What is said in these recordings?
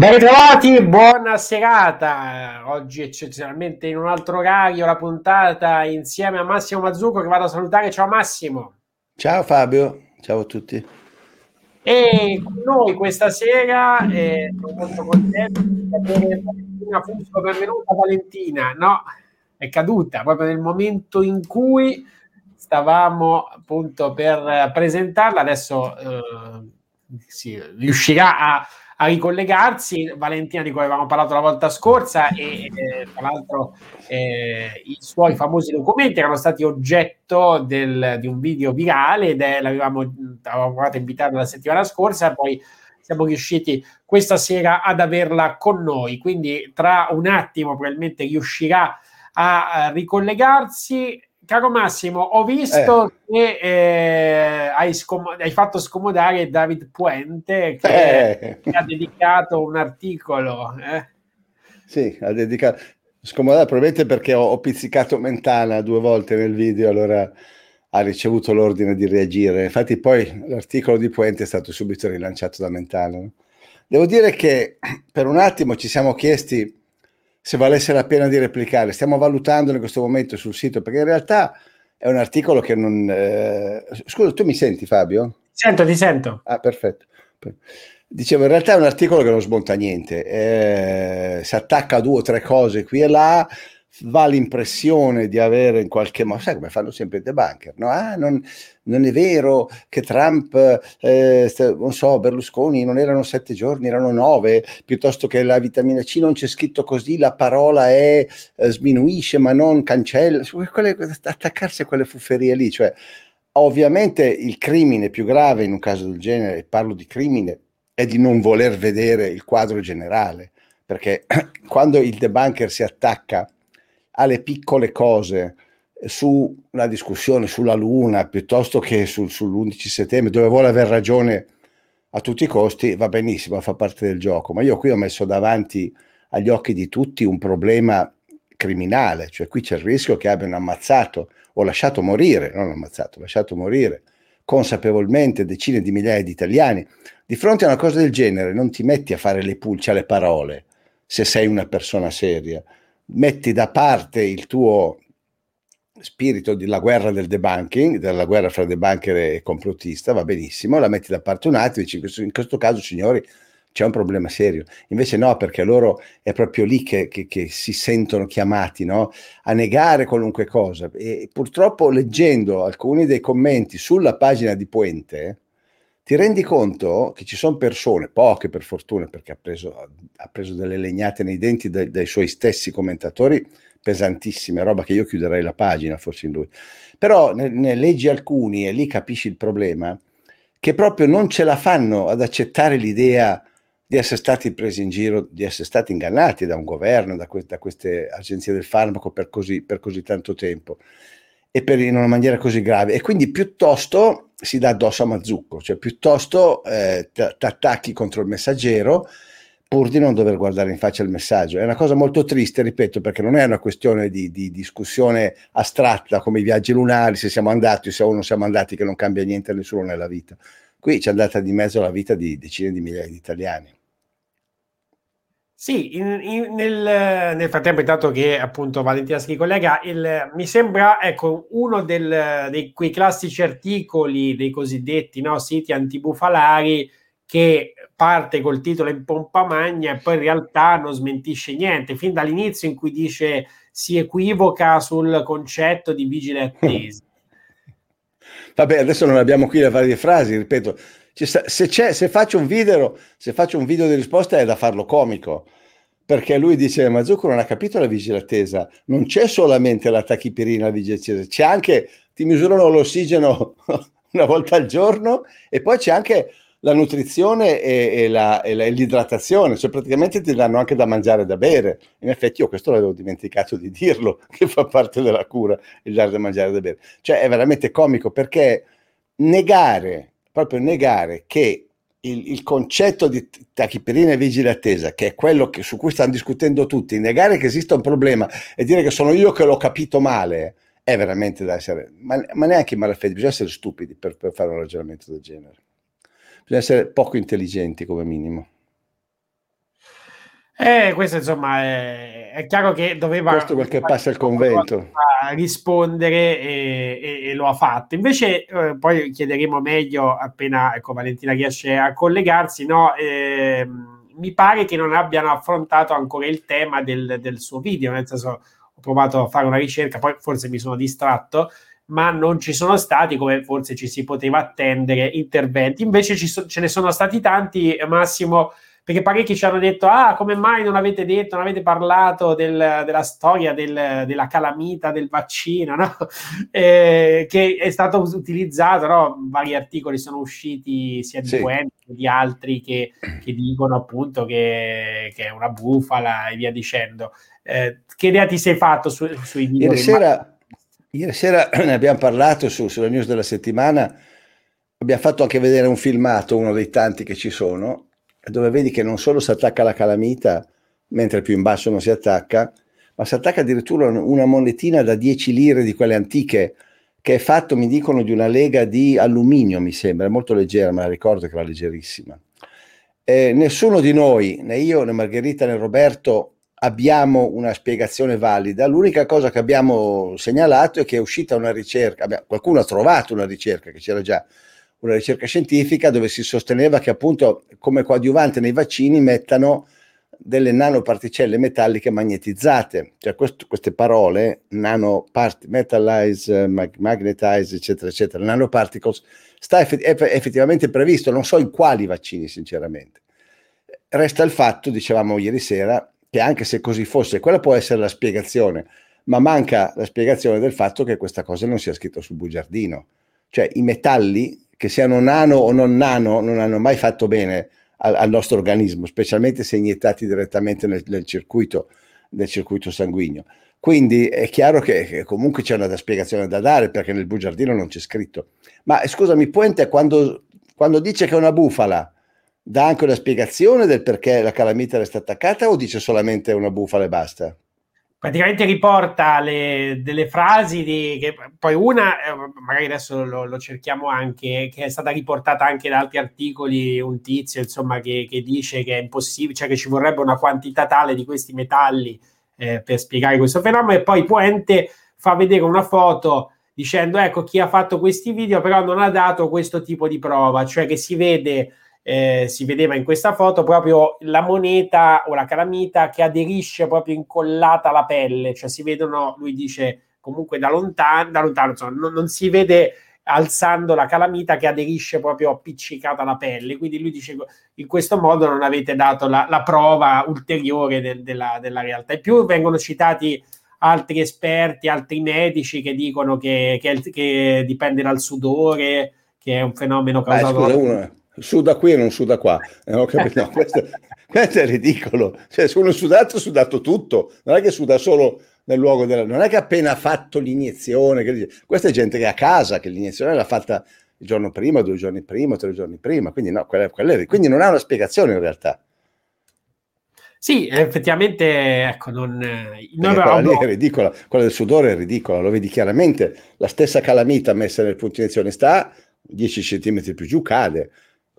Ben ritrovati, buona serata. Oggi eccezionalmente in un altro orario la puntata insieme a Massimo Mazzucco che vado a salutare. Ciao Massimo. Ciao Fabio, ciao a tutti. E con noi questa sera eh, sono molto contento Valentina Fusco. Benvenuta Valentina. No, è caduta proprio nel momento in cui stavamo appunto per presentarla. Adesso eh, si riuscirà a a ricollegarsi. Valentina di cui avevamo parlato la volta scorsa e eh, tra l'altro eh, i suoi famosi documenti erano stati oggetto del, di un video virale ed è, l'avevamo avevamo provato a invitarla la settimana scorsa, poi siamo riusciti questa sera ad averla con noi, quindi tra un attimo probabilmente riuscirà a ricollegarsi caro Massimo, ho visto eh. che eh, hai, scom- hai, fatto scomodare David Puente che eh. ha dedicato un articolo. Eh. Sì, ha dedicato. Scomodare probabilmente perché ho, ho, pizzicato Mentana due volte nel video, allora ha ricevuto l'ordine di reagire. Infatti poi l'articolo di Puente è stato subito rilanciato da Mentana. Devo dire che per un attimo ci siamo chiesti se valesse la pena di replicare. Stiamo valutando in questo momento sul sito perché in realtà è un articolo che non... Eh... Scusa, tu mi senti Fabio? Sento, ti sento. Ah, perfetto. Dicevo, in realtà è un articolo che non smonta niente, eh, si attacca a due o tre cose qui e là, va l'impressione di avere in qualche modo, sai come fanno sempre i debunker, no? Ah, non, non è vero che Trump, eh, non so, Berlusconi non erano sette giorni, erano nove, piuttosto che la vitamina C non c'è scritto così, la parola è eh, sminuisce ma non cancella, quelle, attaccarsi a quelle fufferie lì, cioè ovviamente il crimine più grave in un caso del genere, parlo di crimine, è di non voler vedere il quadro generale, perché quando il debunker si attacca alle piccole cose su una discussione sulla Luna piuttosto che sul, sull'11 settembre, dove vuole aver ragione a tutti i costi, va benissimo, fa parte del gioco. Ma io qui ho messo davanti agli occhi di tutti un problema criminale, cioè qui c'è il rischio che abbiano ammazzato o lasciato morire, non ammazzato, lasciato morire consapevolmente decine di migliaia di italiani. Di fronte a una cosa del genere non ti metti a fare le pulce alle parole se sei una persona seria, metti da parte il tuo spirito della guerra del debunking, della guerra fra debunker e complottista, va benissimo, la metti da parte un attimo e dici in questo caso signori c'è un problema serio. Invece no, perché loro è proprio lì che, che, che si sentono chiamati no? a negare qualunque cosa. E purtroppo leggendo alcuni dei commenti sulla pagina di Puente, ti rendi conto che ci sono persone, poche per fortuna, perché ha preso, ha preso delle legnate nei denti dai, dai suoi stessi commentatori, pesantissime, roba che io chiuderei la pagina forse in lui. Però ne, ne leggi alcuni e lì capisci il problema, che proprio non ce la fanno ad accettare l'idea di essere stati presi in giro, di essere stati ingannati da un governo, da, que- da queste agenzie del farmaco per così, per così tanto tempo. E per, in una maniera così grave. E quindi piuttosto si dà addosso a Mazzucco, cioè piuttosto eh, ti attacchi contro il messaggero pur di non dover guardare in faccia il messaggio. È una cosa molto triste, ripeto, perché non è una questione di, di discussione astratta come i viaggi lunari, se siamo andati o se non siamo andati, che non cambia niente a nessuno nella vita. Qui c'è andata di mezzo la vita di decine di migliaia di italiani. Sì, in, in, nel, nel, frattempo, intanto che appunto Valentina si collega, il, mi sembra ecco uno del, dei quei classici articoli dei cosiddetti no, siti antibufalari che parte col titolo in pompa magna e poi in realtà non smentisce niente, fin dall'inizio in cui dice si equivoca sul concetto di vigile attesa. Vabbè, adesso non abbiamo qui le varie frasi, ripeto, se, se, faccio un video, se faccio un video di risposta è da farlo comico, perché lui dice Mazzucco non ha capito la vigile attesa, non c'è solamente la tachipirina, la vigile attesa, c'è anche, ti misurano l'ossigeno una volta al giorno e poi c'è anche la nutrizione e, e, la, e, la, l'idratazione, cioè praticamente ti danno anche da mangiare e da bere. In effetti io questo l'avevo dimenticato di dirlo, che fa parte della cura, il dare da mangiare e da bere. Cioè è veramente comico perché negare, proprio negare che il, il concetto di tachipirina e vigile attesa, che è quello che, su cui stanno discutendo tutti, negare che esista un problema e dire che sono io che l'ho capito male, è veramente da essere, ma, ma neanche in malafede, bisogna essere stupidi per, per fare un ragionamento del genere bisogna essere poco intelligenti come minimo. Eh, questo insomma è, è, chiaro che doveva questo quel che passa il convento rispondere e, e, e, lo ha fatto invece eh, poi chiederemo meglio appena ecco, Valentina riesce a collegarsi no? Eh, mi pare che non abbiano affrontato ancora il tema del, del suo video nel senso ho provato a fare una ricerca poi forse mi sono distratto ma non ci sono stati, come forse ci si poteva attendere, interventi. Invece so, ce ne sono stati tanti, Massimo, perché parecchi ci hanno detto, ah, come mai non avete detto, non avete parlato del, della storia del, della calamita del vaccino, no? eh, che è stato utilizzato, no? vari articoli sono usciti sia di sì. Che di altri che, che dicono appunto che, che, è una bufala e via dicendo. Eh, che idea ti sei fatto su, sui video? Ieri sera... Ieri sera ne abbiamo parlato su, sulla news della settimana, abbiamo fatto anche vedere un filmato, uno dei tanti che ci sono, dove vedi che non solo si attacca la calamita, mentre più in basso non si attacca, ma si attacca addirittura una monetina da 10 lire di quelle antiche, che è fatto, mi dicono, di una lega di alluminio, mi sembra, è molto leggera, ma ricordo che era leggerissima. Eh, nessuno di noi, né io né Margherita né Roberto, abbiamo una spiegazione valida. L'unica cosa che abbiamo segnalato è che è uscita una ricerca, qualcuno ha trovato una ricerca, che c'era già una ricerca scientifica dove si sosteneva che appunto come coadiuvante nei vaccini mettano delle nanoparticelle metalliche magnetizzate, cioè questo, queste parole, nanopart- metallize, mag- magnetize, eccetera, eccetera, nanoparticles, sta eff- effettivamente previsto, non so in quali vaccini sinceramente. Resta il fatto, dicevamo ieri sera, che anche se così fosse, quella può essere la spiegazione, ma manca la spiegazione del fatto che questa cosa non sia scritta sul bugiardino. Cioè i metalli, che siano nano o non nano, non hanno mai fatto bene al, al nostro organismo, specialmente se iniettati direttamente nel, nel, circuito, nel circuito sanguigno. Quindi è chiaro che, che, comunque c'è una spiegazione da dare perché nel bugiardino non c'è scritto. Ma scusami, Puente, quando, quando dice che è una bufala, dà anche una spiegazione del perché la calamita resta attaccata o dice solamente una bufala e basta? Praticamente riporta le, delle frasi di, che poi una, eh, magari adesso lo, lo, cerchiamo anche, che è stata riportata anche da altri articoli, un tizio insomma che, che dice che è impossibile, cioè che ci vorrebbe una quantità tale di questi metalli eh, per spiegare questo fenomeno e poi Puente fa vedere una foto dicendo ecco chi ha fatto questi video però non ha dato questo tipo di prova, cioè che si vede eh, si vedeva in questa foto proprio la moneta o la calamita che aderisce proprio incollata alla pelle, cioè si vedono, lui dice comunque da lontano, da lontano insomma, non, non si vede alzando la calamita che aderisce proprio appiccicata alla pelle. Quindi lui dice in questo modo non avete dato la, la prova ulteriore del, della, della, realtà. E più vengono citati altri esperti, altri medici che dicono che, che, che dipende dal sudore, che è un fenomeno causato... Beh, scusa, suda qui e non suda qua. Eh, no, questo, questo, è ridicolo. Cioè, se uno è sudato, è sudato tutto. Non è che suda solo nel luogo della... Non è che appena fatto l'iniezione, che... questa è gente che è a casa, che l'iniezione l'ha fatta il giorno prima, due giorni prima, tre giorni prima, quindi no, quella, quella... quindi non ha una spiegazione in realtà. Sì, effettivamente, ecco, non... non quella lì è ridicola, quella del sudore è ridicola, lo vedi chiaramente, la stessa calamita messa nel punto di iniezione sta 10 centimetri più giù, cade.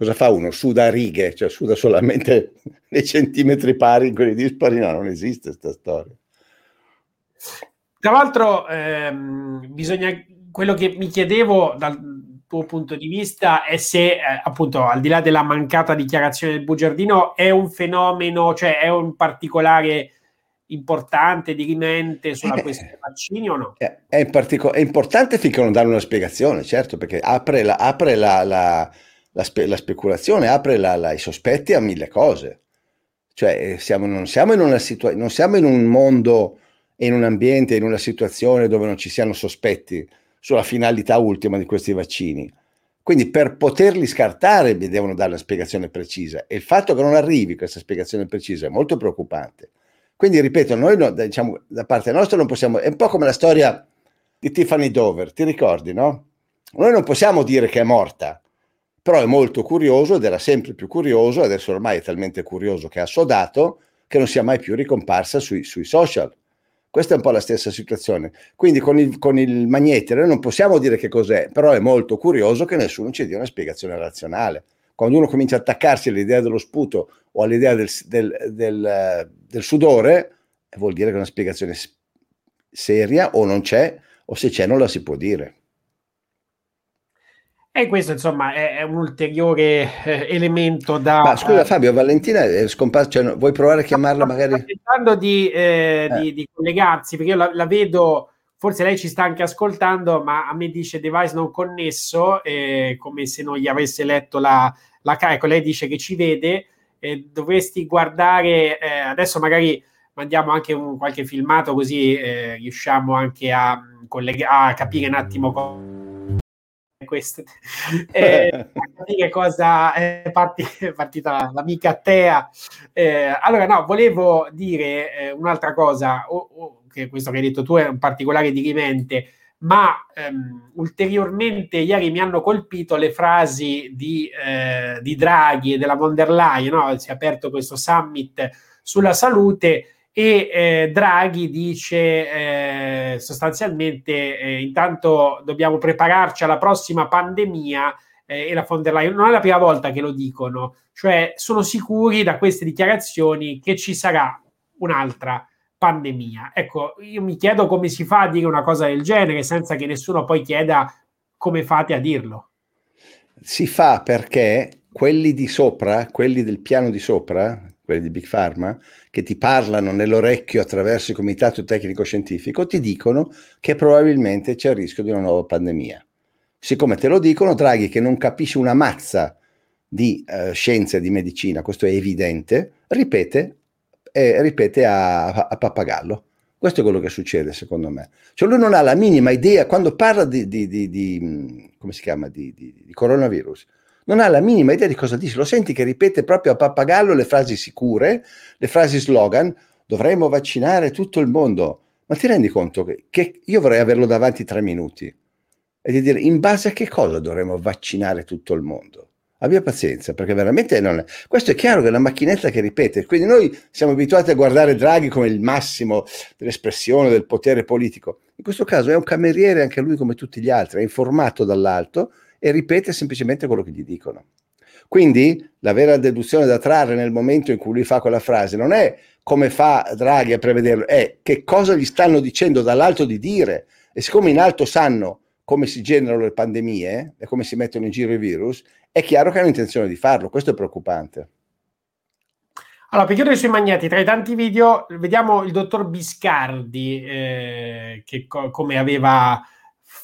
Cosa fa uno? Suda righe, cioè suda solamente nei centimetri pari in quelli dispari, no, non esiste questa storia. Tra l'altro, ehm, bisogna, quello che mi chiedevo dal tuo punto di vista è se, eh, appunto, al di là della mancata dichiarazione del bugiardino, è un fenomeno, cioè è un particolare importante, dirimente sulla eh, questione vaccini o no? È, è, partico- è, importante finché non danno una spiegazione, certo, perché apre la, apre la, la, la spe- speculazione, apre i sospetti a mille cose. Cioè, eh, siamo, non, siamo in una situa- non siamo in un mondo in un ambiente, in una situazione dove non ci siano sospetti sulla finalità ultima di questi vaccini. Quindi per poterli scartare mi devono dare una spiegazione precisa e il fatto che non arrivi questa spiegazione precisa è molto preoccupante. Quindi ripeto, noi no, diciamo, da parte nostra non possiamo, è un po' come la storia di Tiffany Dover, ti ricordi, no? Noi non possiamo dire che è morta, però è molto curioso ed era sempre più curioso, adesso ormai è talmente curioso che ha sodato che non sia mai più ricomparsa sui, sui social. Questa è un po' la stessa situazione. Quindi con il, con il magnete noi non possiamo dire che cos'è, però è molto curioso che nessuno ci dia una spiegazione razionale. Quando uno comincia a attaccarsi all'idea dello sputo o all'idea del, del, del, del sudore, vuol dire che una spiegazione seria o non c'è, o se c'è non la si può dire. E questo insomma è, è un ulteriore eh, elemento da... Ma scusa Fabio, Valentina è scomparsa, cioè, vuoi provare a chiamarla magari? Sto tentando di, eh, eh. di, di, collegarsi perché io la, la, vedo, forse lei ci sta anche ascoltando, ma a me dice device non connesso, eh, come se non gli avesse letto la, la Ecco, lei dice che ci vede, dovresti guardare, eh, adesso magari mandiamo anche un, qualche filmato così eh, riusciamo anche a, collega- a capire un attimo cosa queste eh, capire cosa è, parti, è partita l'amica Tea eh, allora no volevo dire eh, un'altra cosa oh, oh, che questo che hai detto tu è un particolare dirimente ma ehm, ulteriormente ieri mi hanno colpito le frasi di, eh, di Draghi e della von der Leyen no? si è aperto questo summit sulla salute e eh, Draghi dice eh, sostanzialmente eh, intanto dobbiamo prepararci alla prossima pandemia eh, e la von der Leyen non è la prima volta che lo dicono, cioè sono sicuri da queste dichiarazioni che ci sarà un'altra pandemia. Ecco, io mi chiedo come si fa a dire una cosa del genere senza che nessuno poi chieda come fate a dirlo. Si fa perché quelli di sopra, quelli del piano di sopra, quelli di Big Pharma, che ti parlano nell'orecchio attraverso il comitato tecnico-scientifico, ti dicono che probabilmente c'è il rischio di una nuova pandemia. Siccome te lo dicono, Draghi, che non capisce una mazza di eh, scienza e di medicina, questo è evidente, ripete, eh, ripete a, a, pappagallo. Questo è quello che succede, secondo me. Cioè lui non ha la minima idea, quando parla di, di, di, di come si chiama, di, coronavirus, non ha la minima idea di cosa dice, lo senti che ripete proprio a pappagallo le frasi sicure, le frasi slogan, dovremmo vaccinare tutto il mondo. Ma ti rendi conto che, che io vorrei averlo davanti tre minuti e di dire in base a che cosa dovremmo vaccinare tutto il mondo? Abbia pazienza, perché veramente non è. Questo è chiaro che è una macchinetta che ripete. Quindi noi siamo abituati a guardare Draghi come il massimo dell'espressione del potere politico. In questo caso è un cameriere anche lui come tutti gli altri, è informato dall'alto e ripete semplicemente quello che gli dicono. Quindi la vera deduzione da trarre nel momento in cui lui fa quella frase non è come fa Draghi a prevederlo, è che cosa gli stanno dicendo dall'alto di dire. E siccome in alto sanno come si generano le pandemie e come si mettono in giro i virus, è chiaro che hanno intenzione di farlo. Questo è preoccupante. Allora, per chiudere sui magneti, tra i tanti video, vediamo il dottor Biscardi, eh, che co- come aveva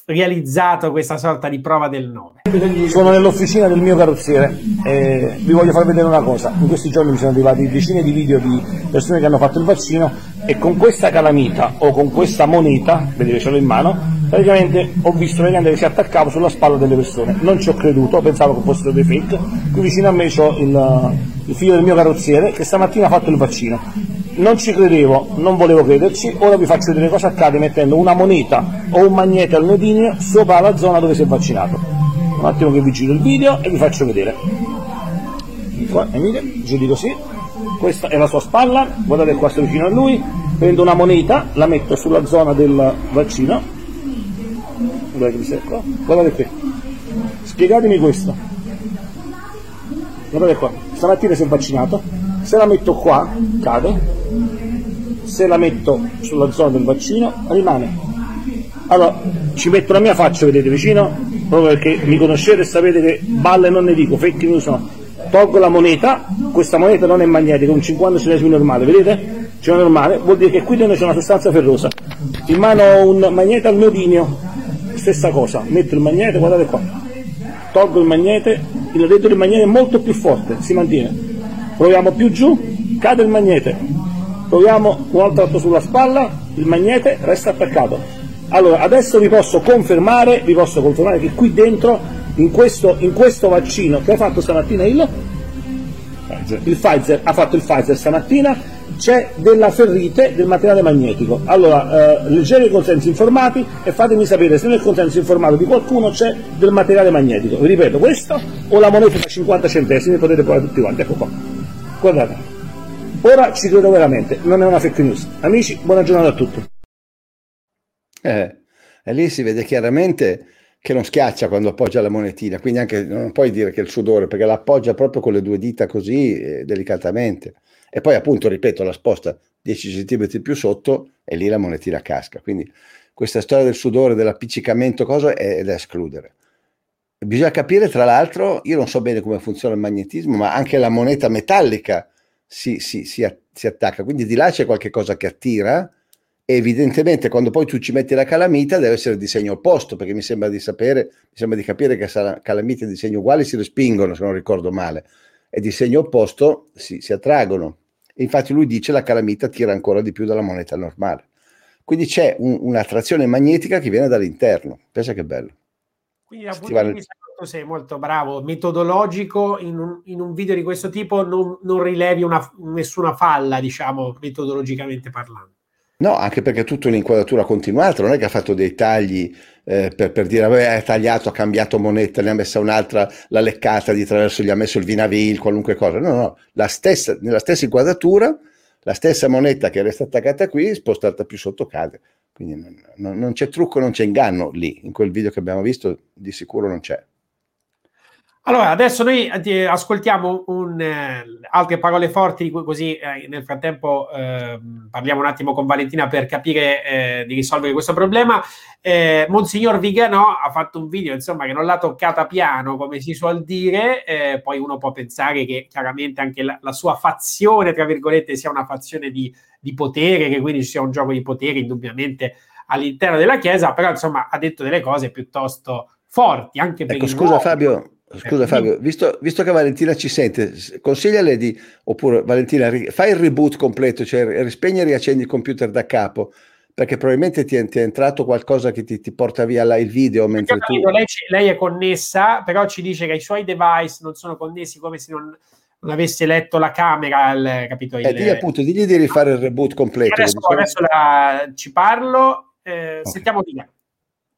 realizzato questa sorta di prova del 9. Sono nell'officina del mio carrozziere e vi voglio far vedere una cosa. In questi giorni mi sono arrivati decine di video di persone che hanno fatto il vaccino e con questa calamita o con questa moneta, vedete ce l'ho in mano, praticamente ho visto praticamente che si attaccava sulla spalla delle persone. Non ci ho creduto, pensavo che fossero dei fake. Qui vicino a me ho il, il figlio del mio carrozziere che stamattina ha fatto il vaccino non ci credevo, non volevo crederci, ora vi faccio vedere cosa accade mettendo una moneta o un magnete al nodino sopra la zona dove si è vaccinato. Un attimo che vi giro il video e vi faccio vedere. Qua, Emilia, giri così, questa è la sua spalla, guardate qua sto vicino a lui, prendo una moneta, la metto sulla zona del vaccino, guardate, guardate qui, spiegatemi questo, guardate qua, stamattina si è vaccinato, se la metto qua cade, se la metto sulla zona del vaccino rimane. Allora, ci metto la mia faccia, vedete vicino, proprio perché mi conoscete e sapete che balle non ne dico, fake news no. Tolgo la moneta, questa moneta non è magnetica, un 50 centesimi normale, vedete? C'è una normale, vuol dire che qui dentro c'è una sostanza ferrosa. In mano ho un magnete al neodinio, stessa cosa, metto il magnete, guardate qua. Tolgo il magnete, il retro del magnete è molto più forte, si mantiene proviamo più giù, cade il magnete, proviamo un altro atto sulla spalla, il magnete resta attaccato. Allora, adesso vi posso confermare, vi posso confermare che qui dentro, in questo, in questo vaccino che ha fatto stamattina il, il Pfizer, ha fatto il Pfizer stamattina, c'è della ferrite del materiale magnetico. Allora, eh, leggete i consensi informati e fatemi sapere se nel consenso informato di qualcuno c'è del materiale magnetico. Vi ripeto, questo o la moneta da 50 centesimi, potete provare tutti quanti, ecco qua. Guardate, ora ci credo veramente, non è una fake news. Amici, buona giornata a tutti. Eh, e lì si vede chiaramente che non schiaccia quando appoggia la monetina, quindi anche non puoi dire che è il sudore, perché la appoggia proprio con le due dita così eh, delicatamente. E poi appunto, ripeto, la sposta 10 cm più sotto e lì la monetina casca. Quindi questa storia del sudore, dell'appiccicamento, cosa è, è da escludere. Bisogna capire, tra l'altro, io non so bene come funziona il magnetismo, ma anche la moneta metallica si, si, si, si attacca, quindi di là c'è qualche cosa che attira e evidentemente quando poi tu ci metti la calamita deve essere di segno opposto, perché mi sembra di sapere, mi sembra di capire che calamite di segno uguale si respingono, se non ricordo male, e di segno opposto si, si attraggono. E infatti lui dice che la calamita tira ancora di più dalla moneta normale. Quindi c'è un, un'attrazione magnetica che viene dall'interno. Pensa che bello. Quindi da punto di vista tu sei molto bravo, metodologico, in un, in un video di questo tipo non, non rilevi una, nessuna falla, diciamo, metodologicamente parlando. No, anche perché è tutta un'inquadratura continuata, non è che ha fatto dei tagli eh, per, per, dire, vabbè, ha tagliato, ha cambiato moneta, ne ha messa un'altra, l'ha leccata di traverso, gli ha messo il vinavil, qualunque cosa. No, no, la stessa, nella stessa inquadratura, la stessa moneta che resta attaccata qui, spostata più sotto cade. Quindi non, non, c'è trucco, non c'è inganno lì, in quel video che abbiamo visto di sicuro non c'è. Allora, adesso noi eh, ascoltiamo un, eh, altre parole forti, così eh, nel frattempo eh, parliamo un attimo con Valentina per capire di risolvere questo problema. Monsignor Vigano ha fatto un video, insomma, che non l'ha toccata piano, come si suol dire, poi uno può pensare che chiaramente anche la, la, sua fazione, tra virgolette, sia una fazione di di potere, che quindi ci sia un gioco di potere indubbiamente all'interno della Chiesa, però insomma ha detto delle cose piuttosto forti anche per ecco, scusa nuovo. Fabio, Scusa eh, Fabio, visto, visto, che Valentina ci sente, consigliale di, oppure Valentina, fai il reboot completo, cioè rispegni e riaccendi il computer da capo, perché probabilmente ti è, ti è entrato qualcosa che ti, ti porta via la, il video mentre tu... Lei, lei, è connessa, però ci dice che i suoi device non sono connessi come se non, non avesse letto la camera, il, capito? Eh, digli appunto, digli di rifare il reboot completo. Adesso, adesso la, ci parlo, eh, okay. sentiamo di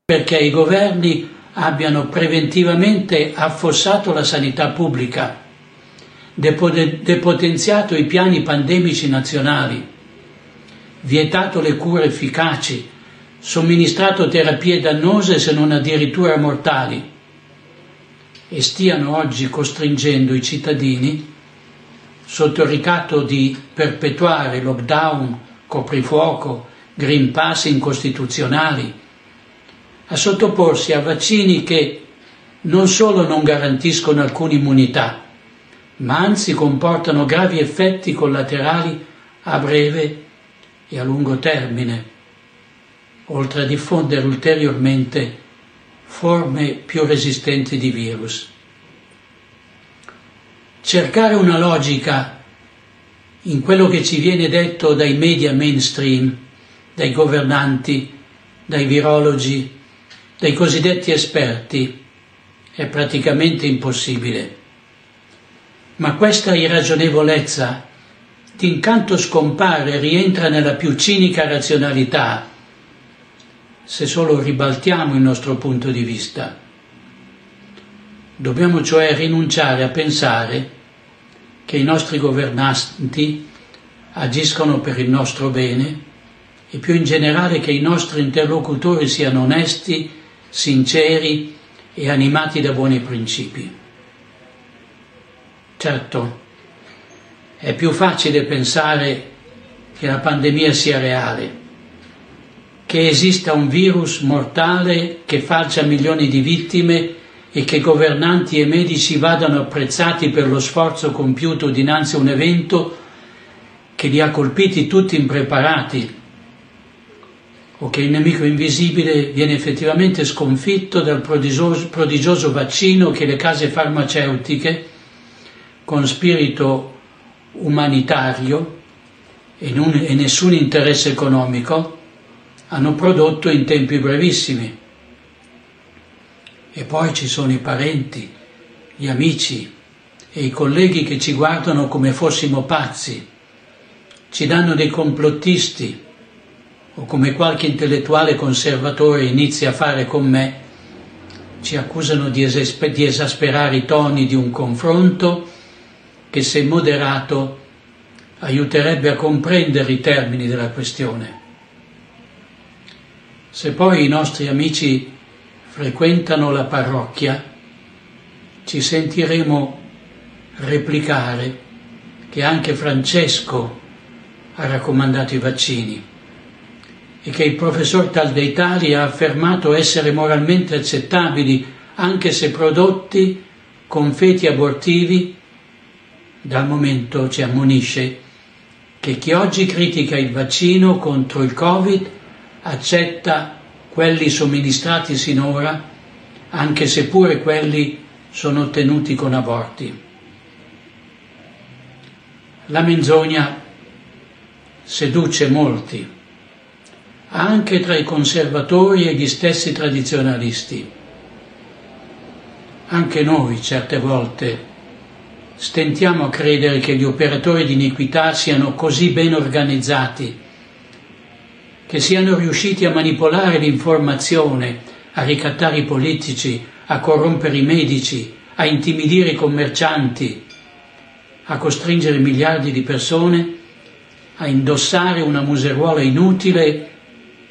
Perché i governi abbiano preventivamente affossato la sanità pubblica, depotenziato i piani pandemici nazionali, vietato le cure efficaci, somministrato terapie dannose se non addirittura mortali e stiano oggi costringendo i cittadini, sotto il ricatto di perpetuare lockdown, coprifuoco, green pass incostituzionali, a sottoporsi a vaccini che non solo non garantiscono alcuna immunità, ma anzi comportano gravi effetti collaterali a breve e a lungo termine, oltre a diffondere ulteriormente forme più resistenti di virus. Cercare una logica in quello che ci viene detto dai media mainstream, dai governanti, dai virologi, dai cosiddetti esperti, è praticamente impossibile. Ma questa irragionevolezza d'incanto scompare e rientra nella più cinica razionalità se solo ribaltiamo il nostro punto di vista. Dobbiamo cioè rinunciare a pensare che i nostri governanti agiscono per il nostro bene e più in generale che i nostri interlocutori siano onesti, sinceri e animati da buoni principi. Certo, è più facile pensare che la pandemia sia reale, che esista un virus mortale che faccia milioni di vittime e che governanti e medici vadano apprezzati per lo sforzo compiuto dinanzi a un evento che li ha colpiti tutti impreparati o che il nemico invisibile viene effettivamente sconfitto dal prodigioso, prodigioso vaccino che le case farmaceutiche, con spirito umanitario e, non, e nessun interesse economico, hanno prodotto in tempi brevissimi. E poi ci sono i parenti, gli amici e i colleghi che ci guardano come fossimo pazzi, ci danno dei complottisti o come qualche intellettuale conservatore inizia a fare con me, ci accusano di, esasper- di esasperare i toni di un confronto che se moderato aiuterebbe a comprendere i termini della questione. Se poi i nostri amici frequentano la parrocchia, ci sentiremo replicare che anche Francesco ha raccomandato i vaccini e che il professor tal dei tali ha affermato essere moralmente accettabili anche se prodotti con feti abortivi, dal momento ci ammonisce che chi oggi critica il vaccino contro il Covid accetta quelli somministrati sinora, anche se pure quelli sono ottenuti con aborti. La menzogna seduce molti, anche tra i conservatori e gli stessi tradizionalisti. Anche noi certe volte stentiamo a credere che gli operatori di iniquità siano così ben organizzati che siano riusciti a manipolare l'informazione, a ricattare i politici, a corrompere i medici, a intimidire i commercianti, a costringere miliardi di persone a indossare una museruola inutile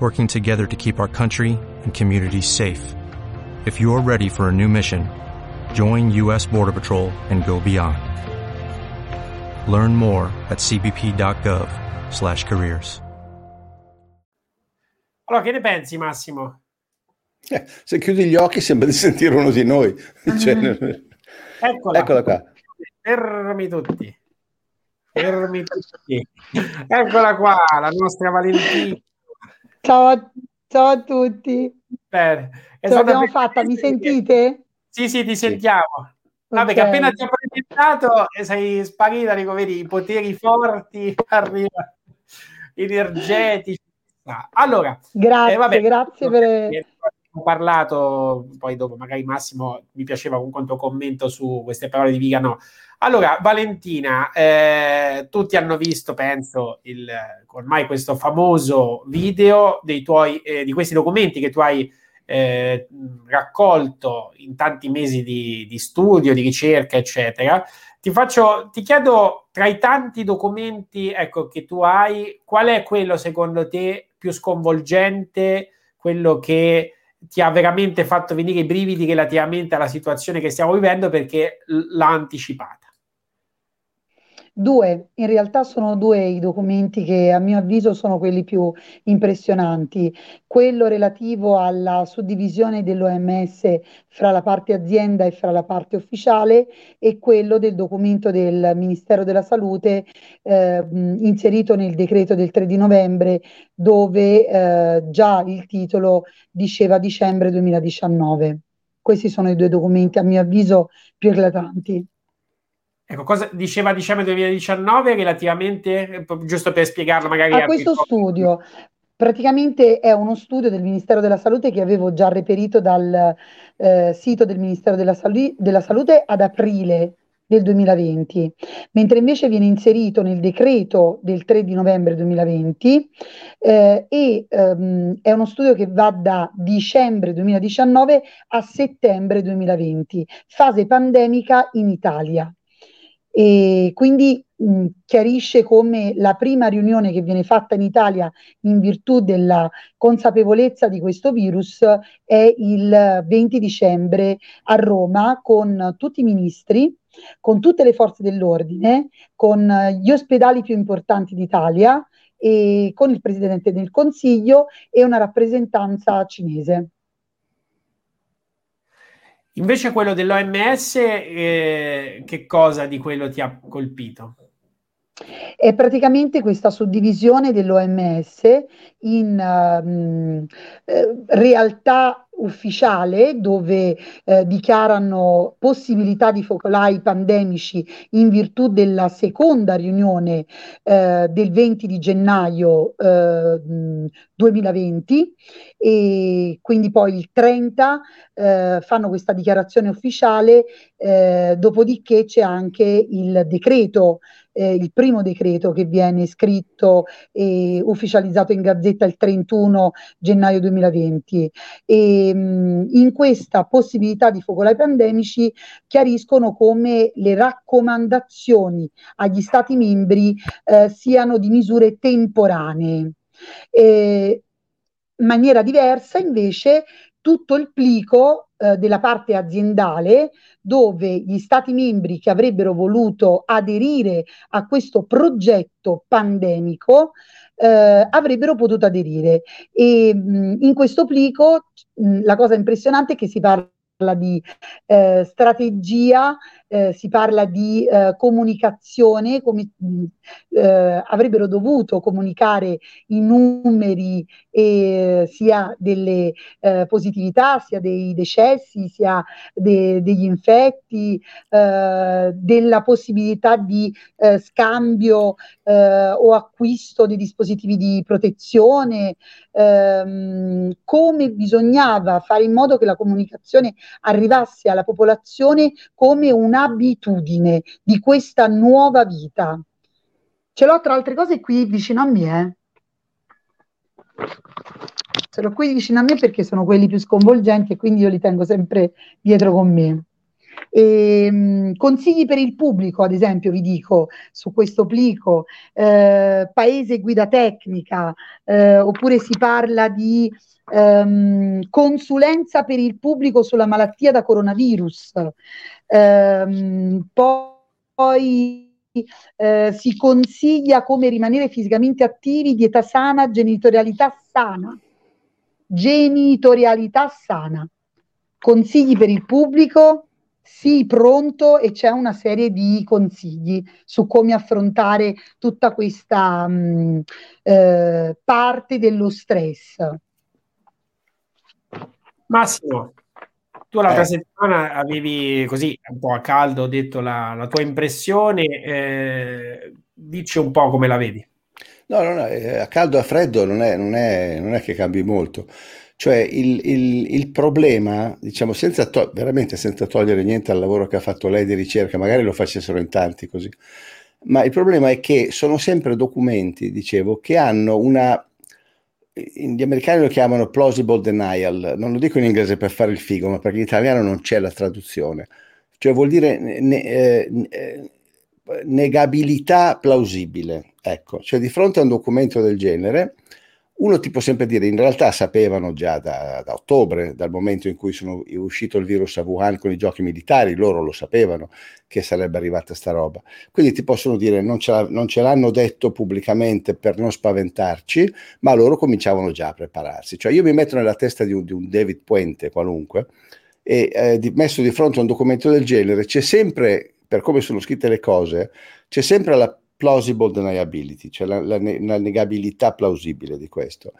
working together to keep our country and communities safe. If you're ready for a new mission, join U.S. Border Patrol and go beyond. Learn more at cbp.gov slash careers. Allora, che ne pensi, Massimo? Eh, se chiudi gli occhi sembra di sentire uno di noi. Cioè, Eccola. Eccola qua. Fermi tutti. Fermi tutti. Eccola qua, la nostra Valentina. Ciao a, ciao a tutti. Bene. È Ce l'abbiamo fatta, mi sentite? Sì, sì, ti sentiamo. No, Ok. perché appena ti ho presentato e sei sparita, dico, vedi, i poteri forti arrivano, energetici. Ah, Allora, Grazie, eh, vabbè, grazie per... parlato, poi dopo magari Massimo mi piaceva un conto commento su queste parole di Vigano. Allora, Valentina, eh, tutti hanno visto, penso, il, ormai questo famoso video dei tuoi, eh, di questi documenti che tu hai eh, raccolto in tanti mesi di, di, studio, di ricerca, eccetera. Ti, faccio, ti chiedo tra i tanti documenti ecco, che tu hai, qual è quello secondo te più sconvolgente, quello che ti ha veramente fatto venire i brividi relativamente alla situazione che stiamo vivendo perché l'ha anticipata? Due, in realtà sono due i documenti che a mio avviso sono quelli più impressionanti. Quello relativo alla suddivisione dell'OMS fra la parte azienda e fra la parte ufficiale e quello del documento del Ministero della Salute eh, inserito nel decreto del 3 di novembre dove eh, già il titolo diceva dicembre 2019. Questi sono i due documenti a mio avviso più eclatanti. Ecco, cosa diceva dicembre 2019 relativamente, giusto per spiegarlo magari a questo cosa... studio? Praticamente è uno studio del Ministero della Salute che avevo già reperito dal eh, sito del Ministero della, Sali- della Salute ad aprile del 2020, mentre invece viene inserito nel decreto del 3 di novembre 2020 eh, e ehm, è uno studio che va da dicembre 2019 a settembre 2020, fase pandemica in Italia e quindi mh, chiarisce come la prima riunione che viene fatta in Italia in virtù della consapevolezza di questo virus è il 20 dicembre a Roma con tutti i ministri, con tutte le forze dell'ordine, con gli ospedali più importanti d'Italia e con il Presidente del Consiglio e una rappresentanza cinese. Invece quello dell'OMS, eh, che cosa di quello ti ha colpito? È praticamente questa suddivisione dell'OMS in eh, realtà ufficiale dove eh, dichiarano possibilità di focolai pandemici in virtù della seconda riunione eh, del 20 di gennaio eh, 2020 e quindi poi il 30 eh, fanno questa dichiarazione ufficiale, eh, dopodiché c'è anche il decreto eh, il primo decreto che viene scritto e ufficializzato in gazzetta il 31 gennaio 2020 e mh, in questa possibilità di focolai pandemici chiariscono come le raccomandazioni agli stati membri eh, siano di misure temporanee. Eh, in maniera diversa invece tutto il plico eh, della parte aziendale dove gli stati membri che avrebbero voluto aderire a questo progetto pandemico eh, avrebbero potuto aderire. E mh, in questo plico mh, la cosa impressionante è che si parla di eh, strategia eh, si parla di eh, comunicazione, come eh, avrebbero dovuto comunicare i numeri eh, sia delle eh, positività, sia dei decessi, sia de- degli infetti, eh, della possibilità di scambio o acquisto dei dispositivi di protezione, ehm, come bisognava fare in modo che la comunicazione arrivasse alla popolazione come una abitudine di questa nuova vita. Ce l'ho tra altre cose qui vicino a me. Eh. Ce l'ho qui vicino a me perché sono quelli più sconvolgenti e quindi io li tengo sempre dietro con me. E, mh, consigli per il pubblico, ad esempio, vi dico su questo plico, eh, paese guida tecnica, eh, oppure si parla di ehm, consulenza per il pubblico sulla malattia da coronavirus. Ehm, poi eh, si consiglia come rimanere fisicamente attivi, dieta sana, genitorialità sana. Genitorialità sana. Consigli per il pubblico, sì, pronto e c'è una serie di consigli su come affrontare tutta questa mh, mm, eh, parte dello stress. Massimo, tu l'altra eh. settimana avevi così un po' a caldo detto la, la tua impressione, eh, dici un po' come la vedi. No, no, no, eh, a caldo e a freddo non è, non è, non è che cambi molto. Cioè il, il, il problema, diciamo, senza to- veramente senza togliere niente al lavoro che ha fatto lei di ricerca, magari lo facessero in tanti così, ma il problema è che sono sempre documenti, dicevo, che hanno una... Gli americani lo chiamano plausible denial, non lo dico in inglese per fare il figo, ma perché in italiano non c'è la traduzione. Cioè vuol dire ne, eh, eh, negabilità plausibile. Ecco, cioè di fronte a un documento del genere, uno ti può sempre dire, in realtà sapevano già da, da, ottobre, dal momento in cui sono uscito il virus a Wuhan con i giochi militari, loro lo sapevano che sarebbe arrivata sta roba. Quindi ti possono dire, non ce, non ce l'hanno detto pubblicamente per non spaventarci, ma loro cominciavano già a prepararsi. Cioè io mi metto nella testa di un, di un David Puente qualunque, e eh, di, messo di fronte a un documento del genere, c'è sempre, per come sono scritte le cose, c'è sempre la plausible deniability, cioè la, la, la negabilità plausibile di questo.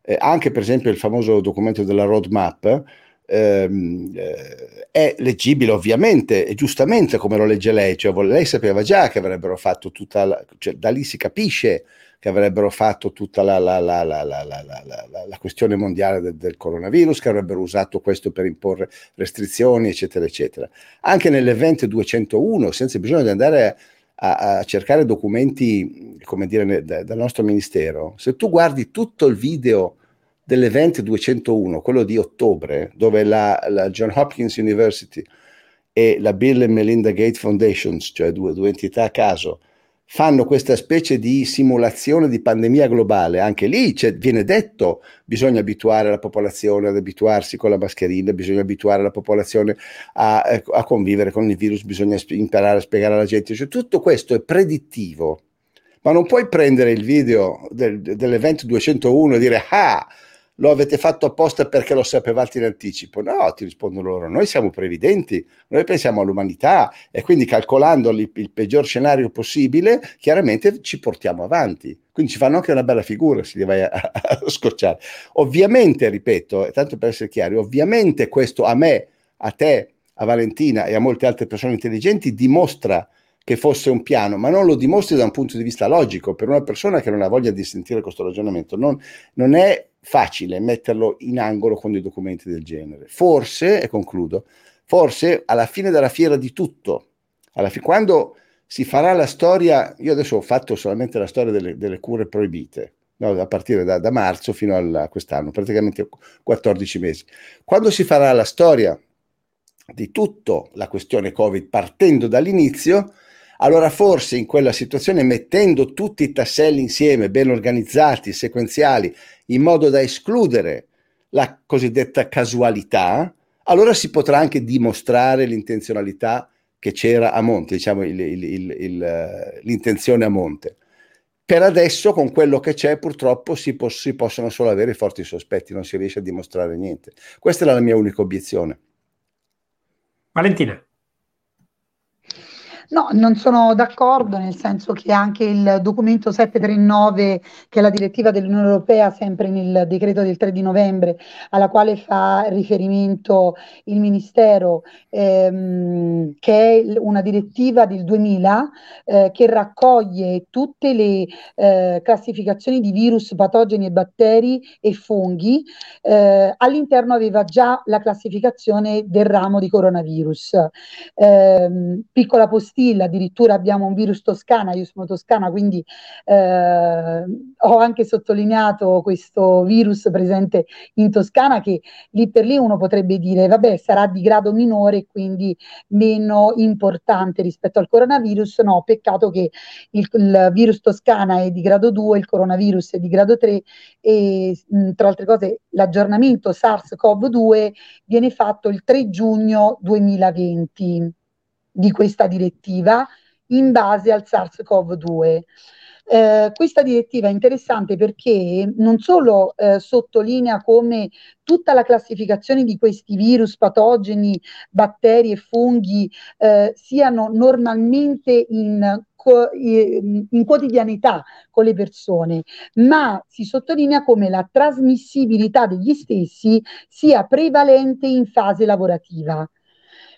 Eh, anche per esempio il famoso documento della roadmap ehm, eh, è leggibile ovviamente e giustamente come lo legge lei, cioè lei sapeva già che avrebbero fatto tutta la, cioè da lì si capisce che avrebbero fatto tutta la, la, la, la questione mondiale del, del, coronavirus, che avrebbero usato questo per imporre restrizioni, eccetera, eccetera. Anche nell'evento 201, senza bisogno di andare a, a cercare documenti, come dire, da, dal nostro ministero, se tu guardi tutto il video dell'evento 201, quello di ottobre, dove la, la John Hopkins University e la Bill e Melinda Gates Foundations, cioè due, due entità a caso, fanno questa specie di simulazione di pandemia globale, anche lì viene detto bisogna abituare la popolazione ad abituarsi con la mascherina, bisogna abituare la popolazione a, ecco, a convivere con il virus, bisogna imparare a spiegare alla gente, cioè, tutto questo è predittivo, ma non puoi prendere il video del, dell'evento 201 e dire ah, lo avete fatto apposta perché lo sapevate in anticipo. No, ti rispondono loro, noi siamo previdenti, noi pensiamo all'umanità e quindi calcolando il, il peggior scenario possibile, chiaramente ci portiamo avanti. Quindi ci fanno anche una bella figura se li vai a, a scocciare. Ovviamente, ripeto, tanto per essere chiari, ovviamente questo a me, a te, a Valentina e a molte altre persone intelligenti dimostra che fosse un piano, ma non lo dimostri da un punto di vista logico. Per una persona che non ha voglia di sentire questo ragionamento, non, non è facile metterlo in angolo con dei documenti del genere. Forse, e concludo, forse alla fine della fiera di tutto, fi- quando si farà la storia, io adesso ho fatto solamente la storia delle, delle cure proibite, no, a partire da, da marzo fino a quest'anno, praticamente 14 mesi. Quando si farà la storia di tutta la questione Covid partendo dall'inizio, allora forse in quella situazione mettendo tutti i tasselli insieme, ben organizzati, sequenziali, in modo da escludere la cosiddetta casualità, allora si potrà anche dimostrare l'intenzionalità che c'era a monte, diciamo il, il, il, l'intenzione a monte. Per adesso, con quello che c'è, purtroppo si, po- si possono solo avere forti sospetti, non si riesce a dimostrare niente. Questa era la mia unica obiezione. Valentina. No, non sono d'accordo, nel senso che anche il documento 739, che è la direttiva dell'Unione Europea, sempre nel decreto del 3 di novembre, alla quale fa riferimento il Ministero, ehm, che è una direttiva del 2000 eh, che raccoglie tutte le eh, classificazioni di virus, patogeni e batteri e funghi, eh, all'interno aveva già la classificazione del ramo di coronavirus. Ehm, piccola postilla Sicilia, addirittura abbiamo un virus toscana, io sono toscana, quindi eh, ho anche sottolineato questo virus presente in Toscana che lì per lì uno potrebbe dire, vabbè, sarà di grado minore quindi meno importante rispetto al coronavirus. No, peccato che il, il virus toscana è di grado 2, il coronavirus è di grado 3 e mh, tra altre cose l'aggiornamento SARS-CoV-2 viene fatto il 3 giugno 2020 di questa direttiva in base al SARS-CoV-2. Eh, questa direttiva è interessante perché non solo eh, sottolinea come tutta la classificazione di questi virus, patogeni, batteri e funghi eh, siano normalmente in, in quotidianità con le persone, ma si sottolinea come la trasmissibilità degli stessi sia prevalente in fase lavorativa.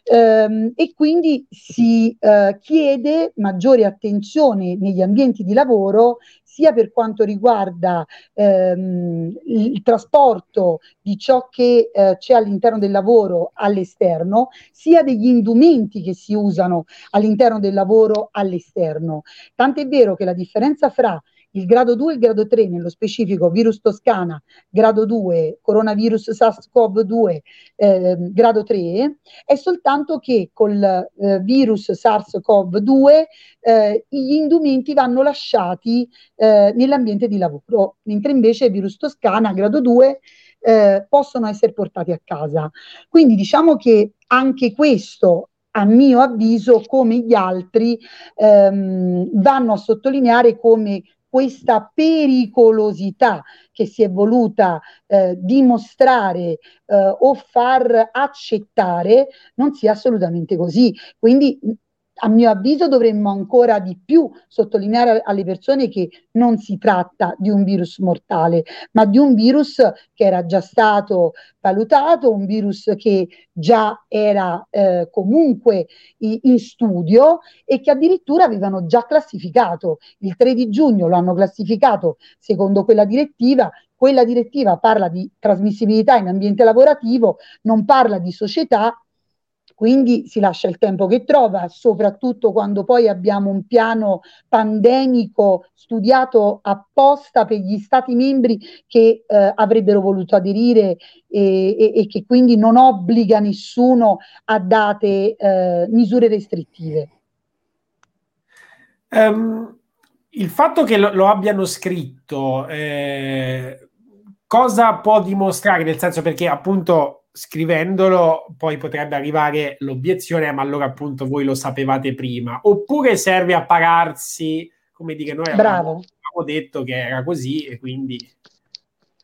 Ehm, e quindi si eh, chiede maggiore attenzione negli ambienti di lavoro sia per quanto riguarda ehm, il trasporto di ciò che eh, c'è all'interno del lavoro all'esterno, sia degli indumenti che si usano all'interno del lavoro all'esterno. Tant'è vero che la differenza fra il grado 2 e il grado 3, nello specifico virus toscana, grado 2, coronavirus SARS-CoV-2, eh, grado 3, è soltanto che col eh, virus SARS-CoV-2 eh, gli indumenti vanno lasciati eh, nell'ambiente di lavoro, mentre invece virus toscana, grado 2, eh, possono essere portati a casa. Quindi diciamo che anche questo a mio avviso, come gli altri, ehm, vanno a sottolineare come questa pericolosità che si è voluta eh, dimostrare eh, o far accettare non sia assolutamente così. Quindi a mio avviso dovremmo ancora di più sottolineare alle persone che non si tratta di un virus mortale, ma di un virus che era già stato valutato, un virus che già era eh, comunque in studio e che addirittura avevano già classificato. Il 3 di giugno lo hanno classificato secondo quella direttiva, quella direttiva parla di trasmissibilità in ambiente lavorativo, non parla di società quindi si lascia il tempo che trova, soprattutto quando poi abbiamo un piano pandemico studiato apposta per gli stati membri che eh, avrebbero voluto aderire e, e, e, che quindi non obbliga nessuno a date eh, misure restrittive. Um, il fatto che lo, lo abbiano scritto, eh, cosa può dimostrare? Nel senso perché appunto scrivendolo poi potrebbe arrivare l'obiezione, ma allora appunto voi lo sapevate prima, oppure serve a pararsi, come dire, noi avevamo, avevamo detto che era così e quindi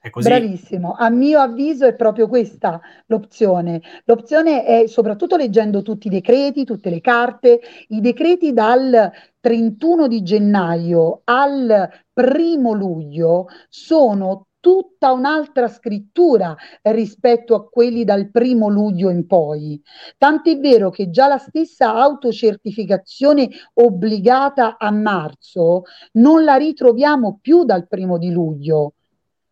è così. Bravissimo, a mio avviso è proprio questa l'opzione. L'opzione è soprattutto leggendo tutti i decreti, tutte le carte, i decreti dal 31 di gennaio al primo luglio sono tutta un'altra scrittura rispetto a quelli dal primo luglio in poi. Tant'è vero che già la stessa autocertificazione obbligata a marzo non la ritroviamo più dal primo di luglio.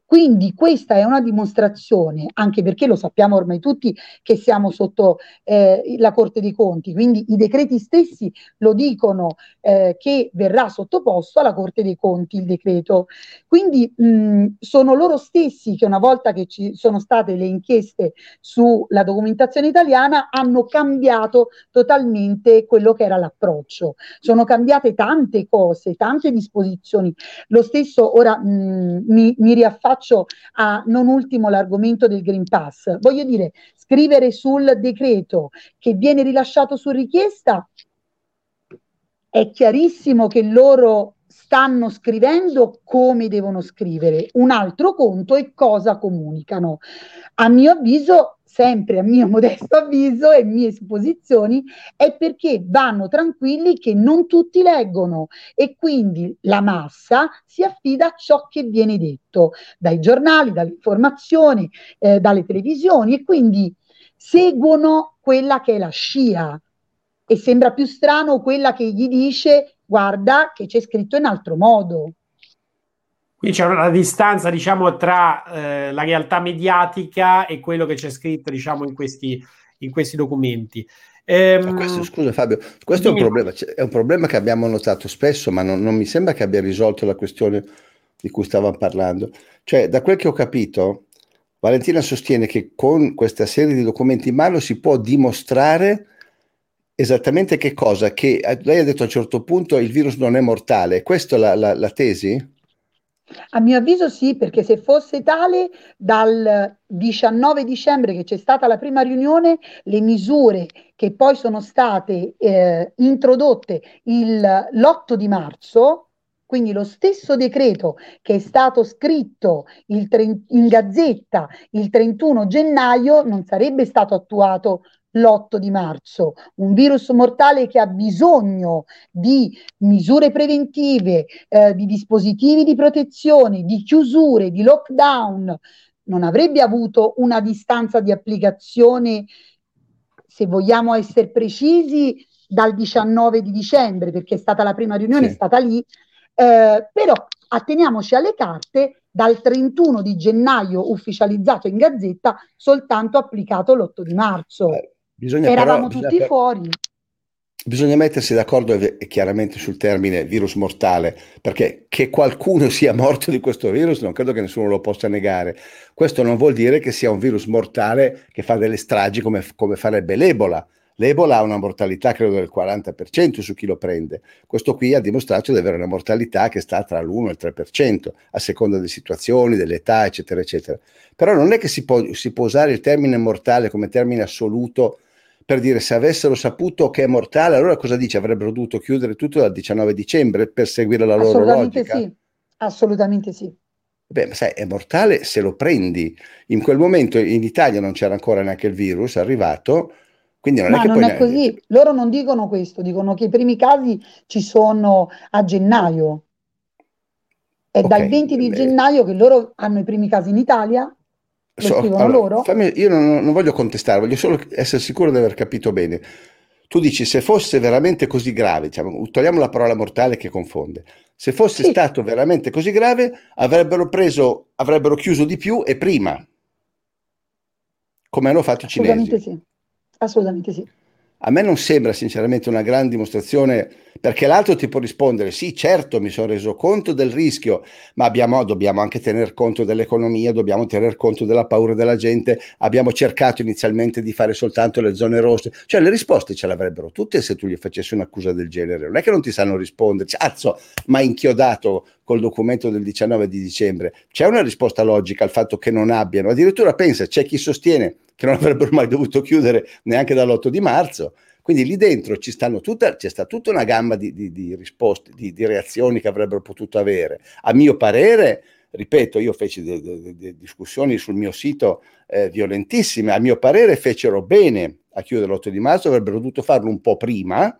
Quindi questa è una dimostrazione, anche perché lo sappiamo ormai tutti che siamo sotto eh, la Corte dei Conti, quindi i decreti stessi lo dicono eh, che verrà sottoposto alla Corte dei Conti il decreto. Quindi mh, sono loro stessi che una volta che ci sono state le inchieste sulla documentazione italiana hanno cambiato totalmente quello che era l'approccio. Sono cambiate tante cose, tante disposizioni. Lo stesso ora mh, mi, mi riaffaccio faccio a non ultimo l'argomento del Green Pass. Voglio dire, scrivere sul decreto che viene rilasciato su richiesta è chiarissimo che loro stanno scrivendo come devono scrivere. Un altro conto è cosa comunicano. A mio avviso sempre a mio modesto avviso e mie supposizioni, è perché vanno tranquilli che non tutti leggono e quindi la massa si affida a ciò che viene detto dai giornali, dalle informazioni, eh, dalle televisioni e quindi seguono quella che è la scia e sembra più strano quella che gli dice guarda che c'è scritto in altro modo. Qui c'è una distanza, diciamo, tra eh, la realtà mediatica e quello che c'è scritto, diciamo, in questi, in questi documenti. Ehm... Questo, scusa Fabio, questo è un, problema, è un, problema, che abbiamo notato spesso, ma non, non, mi sembra che abbia risolto la questione di cui stavamo parlando. Cioè, da quel che ho capito, Valentina sostiene che con questa serie di documenti in mano si può dimostrare esattamente che cosa? Che eh, lei ha detto a un certo punto il virus non è mortale. Questa è la, la, la tesi? A mio avviso sì, perché se fosse tale, dal 19 dicembre che c'è stata la prima riunione, le misure che poi sono state eh, introdotte il, l'8 di marzo, quindi lo stesso decreto che è stato scritto tre, in gazzetta il 31 gennaio non sarebbe stato attuato l'8 di marzo, un virus mortale che ha bisogno di misure preventive, eh, di dispositivi di protezione, di chiusure, di lockdown, non avrebbe avuto una distanza di applicazione, se vogliamo essere precisi, dal 19 di dicembre, perché è stata la prima riunione, sì. è stata lì, eh, però atteniamoci alle carte, dal 31 di gennaio ufficializzato in gazzetta, soltanto applicato l'8 di marzo. Eh, bisogna Eravamo però, tutti bisogna- fuori. Bisogna mettersi d'accordo e- e chiaramente sul termine virus mortale, perché che qualcuno sia morto di questo virus non credo che nessuno lo possa negare. Questo non vuol dire che sia un virus mortale che fa delle stragi come, come farebbe l'Ebola. L'Ebola ha una mortalità credo del 40% su chi lo prende. Questo qui ha dimostrato di avere una mortalità che sta tra l'1 e il 3%, a seconda delle situazioni, dell'età, eccetera, eccetera. Però non è che si può, si può usare il termine mortale come termine assoluto per dire se avessero saputo che è mortale, allora cosa dice? Avrebbero dovuto chiudere tutto dal 19 dicembre per seguire la loro Assolutamente logica? sì, assolutamente sì. Beh, sai, è mortale se lo prendi. In quel momento in Italia non c'era ancora neanche il virus, è arrivato, quindi non è Ma che non poi... è così. Loro non dicono questo, dicono che i primi casi ci sono a gennaio. È Ok, dal 20 di beh. gennaio che loro hanno i primi casi in Italia, So- allora, loro. fammi- io non, non voglio contestare, voglio solo essere sicuro di aver capito bene. Tu dici se fosse veramente così grave, diciamo, togliamo la parola mortale che confonde. Se fosse Sì. stato veramente così grave, avrebbero preso, avrebbero chiuso di più e prima, come hanno fatto i Assolutamente cinesi. sì. Assolutamente sì. A me non sembra sinceramente una gran dimostrazione, perché l'altro ti può rispondere, sì, certo, mi sono reso conto del rischio, ma abbiamo, dobbiamo anche tener conto dell'economia, dobbiamo tener conto della paura della gente, abbiamo cercato inizialmente di fare soltanto le zone rosse, cioè le risposte ce l'avrebbero tutte se tu gli facessi un'accusa del genere, non è che non ti sanno rispondere, cazzo, ma inchiodato col documento del 19 di dicembre, c'è una risposta logica al fatto che non abbiano, addirittura pensa, c'è chi sostiene che non avrebbero mai dovuto chiudere neanche dall'8 di marzo, quindi lì dentro ci stanno tutta, c'è sta tutta una gamma di, di- di risposte, di, di reazioni che avrebbero potuto avere. A mio parere, ripeto, io feci delle discussioni sul mio sito eh, violentissime, a mio parere fecero bene a chiudere l'8 di marzo, avrebbero dovuto farlo un po' prima,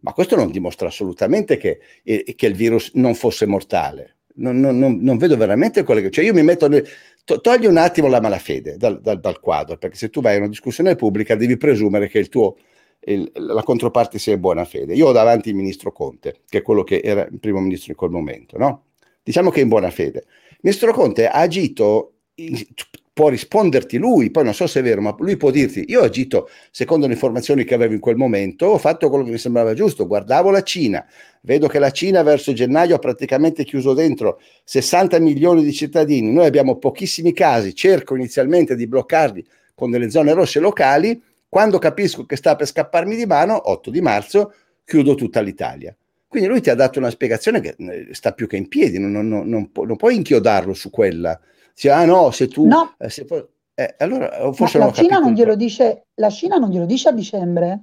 ma questo non dimostra assolutamente che, eh, che il virus non fosse mortale. Non, non- non- non vedo veramente quello che... Cioè io mi metto... nel- to- togli un attimo la malafede dal, dal- dal quadro, perché se tu vai a una discussione pubblica devi presumere che il tuo, la controparte sia in buona fede. Io ho davanti il ministro Conte, che è quello che era il primo ministro in quel momento, no? Diciamo che è in buona fede. Il ministro Conte ha agito, può risponderti lui, poi non so se è vero, ma lui può dirti, io ho agito secondo le informazioni che avevo in quel momento, ho fatto quello che mi sembrava giusto, guardavo la Cina, vedo che la Cina verso gennaio ha praticamente chiuso dentro 60 milioni di cittadini, noi abbiamo pochissimi casi, cerco inizialmente di bloccarli con delle zone rosse locali, quando capisco che sta per scapparmi di mano, 8 di marzo, chiudo tutta l'Italia. Quindi lui ti ha dato una spiegazione che eh, sta più che in piedi, non, non- non- non pu- non puoi inchiodarlo su quella. Dice, ah no, se tu... No. eh, se eh, allora, forse la Cina non glielo dice, la Cina non glielo dice a dicembre?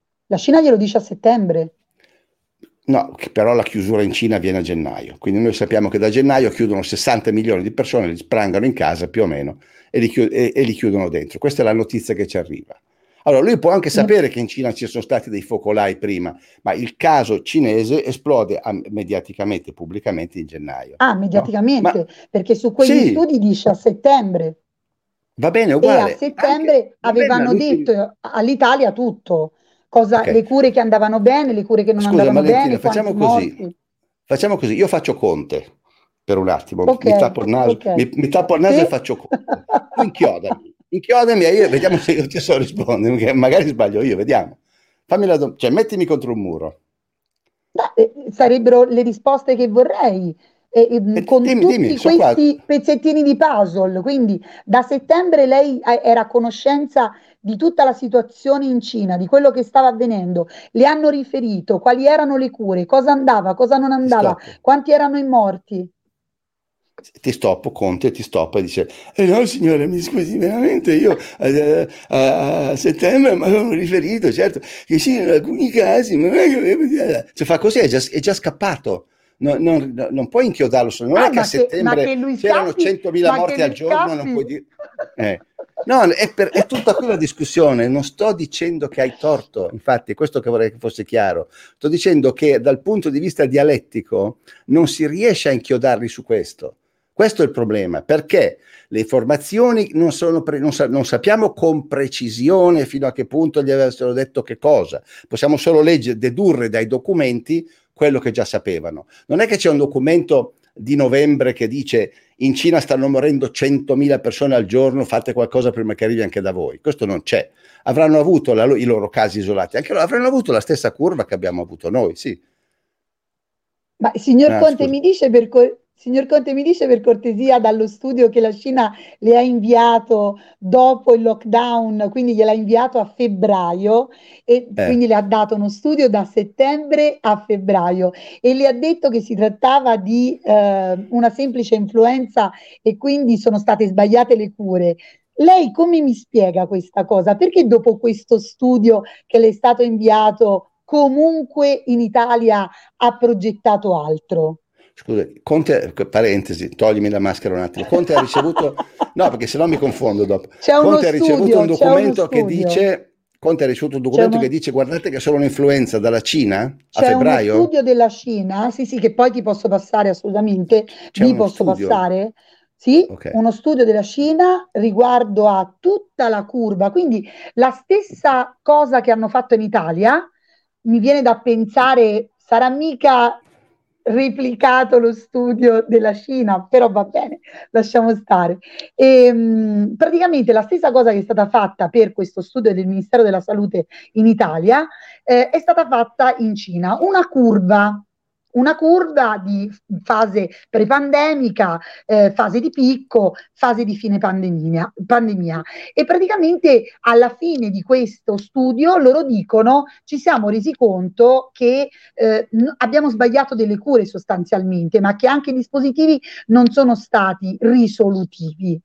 La Cina glielo dice a settembre. No, però la chiusura in Cina avviene a gennaio, quindi noi sappiamo che da gennaio chiudono 60 milioni di persone, li sprangano in casa più o meno e li, chiu- e- e li chiudono dentro. Questa è la notizia che ci arriva. Allora, lui può anche sapere che in Cina ci sono stati dei focolai prima, ma il caso cinese esplode ah, mediaticamente, pubblicamente in gennaio. Ah, mediaticamente, Ma- perché su quegli Sì. studi dice a settembre Va bene, e uguale. a settembre Anche- va bene, avevano lui- detto all'Italia tutto, cosa, Ok. le cure che andavano bene, le cure che non Scusa, andavano Valentina, bene, facciamo così. morti. Facciamo così, io faccio Conte per un attimo, Ok, mi tappo il naso, ok. mi, mi tappo il naso Sì? e faccio Conte. Tu inchiodami, inchiodami e io vediamo se io ti so rispondere, magari sbaglio io, vediamo. Fammi la dom- cioè mettimi contro un muro. Beh, eh, sarebbero le risposte che vorrei. E, e, Eh, con dimmi, tutti dimmi, sono qua. questi pezzettini di puzzle, quindi da settembre lei eh, era a conoscenza di tutta la situazione in Cina, di quello che stava avvenendo, le hanno riferito quali erano le cure, cosa andava, cosa non andava, quanti erano i morti. Ti stoppo, Conte ti stoppa e dice: eh no, signore, mi scusi, veramente io eh, a, a settembre mi avevo riferito, certo, che sì, in alcuni casi, ma non è che avevo. Cioè, fa così, è già, è già scappato. No- non, no- non puoi inchiodarlo, solo- non Ah, è che a che- settembre ma che lui c'erano scappi- 100.000 ma che morti al giorno, non scappi- puoi dire. Eh. No, è, per- è tutta qui la discussione. Non sto dicendo che hai torto, infatti, è questo che vorrei che fosse chiaro. Sto dicendo che dal punto di vista dialettico non si riesce a inchiodarli su questo. Questo è il problema, perché le informazioni non, pre- non sa- non sappiamo con precisione fino a che punto gli avessero detto che cosa. Possiamo solo leggere, dedurre dai documenti quello che già sapevano. Non è che c'è un documento di novembre che dice in Cina stanno morendo 100.000 persone al giorno, fate qualcosa prima che arrivi anche da voi. Questo non c'è. Avranno avuto la i loro casi isolati, anche loro avranno avuto la stessa curva che abbiamo avuto noi, sì. Ma signor Ah, Conte scusa. mi dice per cor- signor Conte mi dice per cortesia dallo studio che la Cina le ha inviato dopo il lockdown, quindi gliel'ha inviato a febbraio e Eh. quindi le ha dato uno studio da settembre a febbraio e le ha detto che si trattava di eh, una semplice influenza e quindi sono state sbagliate le cure. Lei come mi spiega questa cosa? Perché dopo questo studio che le è stato inviato comunque in Italia ha progettato altro? Scusa, Conte, parentesi, toglimi la maschera un attimo. Conte ha ricevuto, no, perché sennò mi confondo dopo. C'è uno Conte ha ricevuto studio, un c'è uno documento che dice, Conte ha ricevuto un documento uno- che dice, guardate che solo un'influenza dalla Cina a C'è uno febbraio. studio della Cina, sì, sì, che poi ti posso passare assolutamente, C'è vi uno posso studio? passare. Sì, Ok. uno studio della Cina riguardo a tutta la curva, quindi la stessa cosa che hanno fatto in Italia, mi viene da pensare, sarà mica replicato lo studio della Cina, però va bene, lasciamo stare. E, mh, praticamente la stessa cosa che è stata fatta per questo studio del Ministero della Salute in Italia eh, è stata fatta in Cina, una curva. Una curva di fase prepandemica, eh, fase di picco, fase di fine pandemia, pandemia. E praticamente alla fine di questo studio loro dicono ci siamo resi conto che eh, abbiamo sbagliato delle cure sostanzialmente, ma che anche i dispositivi non sono stati risolutivi.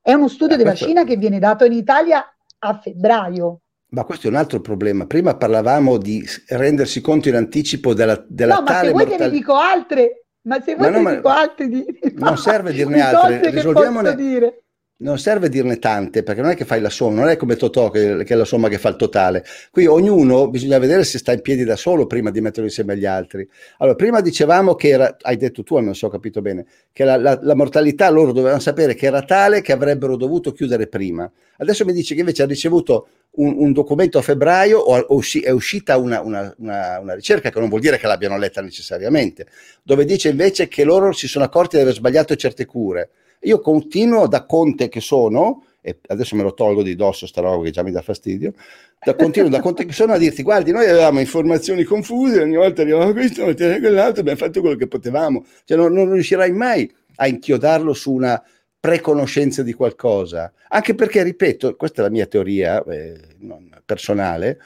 È uno studio Eh, della Cina che viene dato in Italia a febbraio. Ma questo è un altro problema. Prima parlavamo di rendersi conto in anticipo della, della No, ma se vuoi te ne mortalità. dico altre, ma se vuoi Ma no, te ne dico altre di, Non serve dirne di altre, risolviamone- dire. Non serve dirne tante, perché non è che fai la somma, non è come Totò che, che è la somma che fa il totale. Qui ognuno bisogna vedere se sta in piedi da solo prima di metterlo insieme agli altri. Allora, prima dicevamo che era, hai detto tu, non so ho capito bene, che la, la- la mortalità loro dovevano sapere che era tale che avrebbero dovuto chiudere prima. Adesso mi dice che invece ha ricevuto un, un documento a febbraio o, o usci- è uscita una, una- una- una ricerca, che non vuol dire che l'abbiano letta necessariamente, dove dice invece che loro si sono accorti di aver sbagliato certe cure. Io continuo da Conte che sono, e adesso me lo tolgo di dosso sta roba che già mi dà fastidio, da, continuo da Conte che sono a dirti guardi noi avevamo informazioni confuse, ogni volta arrivava questo, ogni volta quell'altro, abbiamo fatto quello che potevamo, cioè non, non riuscirai mai a inchiodarlo su una preconoscenza di qualcosa, anche perché, ripeto, questa è la mia teoria eh, personale,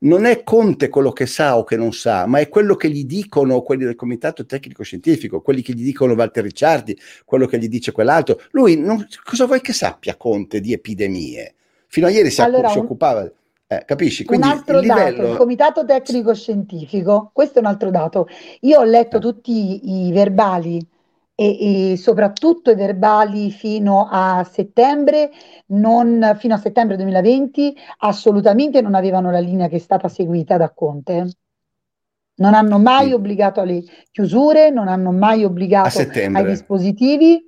non è Conte quello che sa o che non sa, ma è quello che gli dicono quelli del comitato tecnico scientifico, quelli che gli dicono Walter Ricciardi, quello che gli dice quell'altro. Lui, non- cosa vuoi che sappia Conte di epidemie? Fino a ieri si, Allora, si un- occupava, eh, capisci? Un Quindi altro il dato, livello... il comitato tecnico scientifico, questo è un altro dato. Io ho letto Eh. tutti i verbali e, e soprattutto i verbali fino a settembre, non, fino a settembre 2020, assolutamente non avevano la linea che è stata seguita da Conte. Non hanno mai Sì. obbligato alle chiusure, non hanno mai A obbligato ai dispositivi.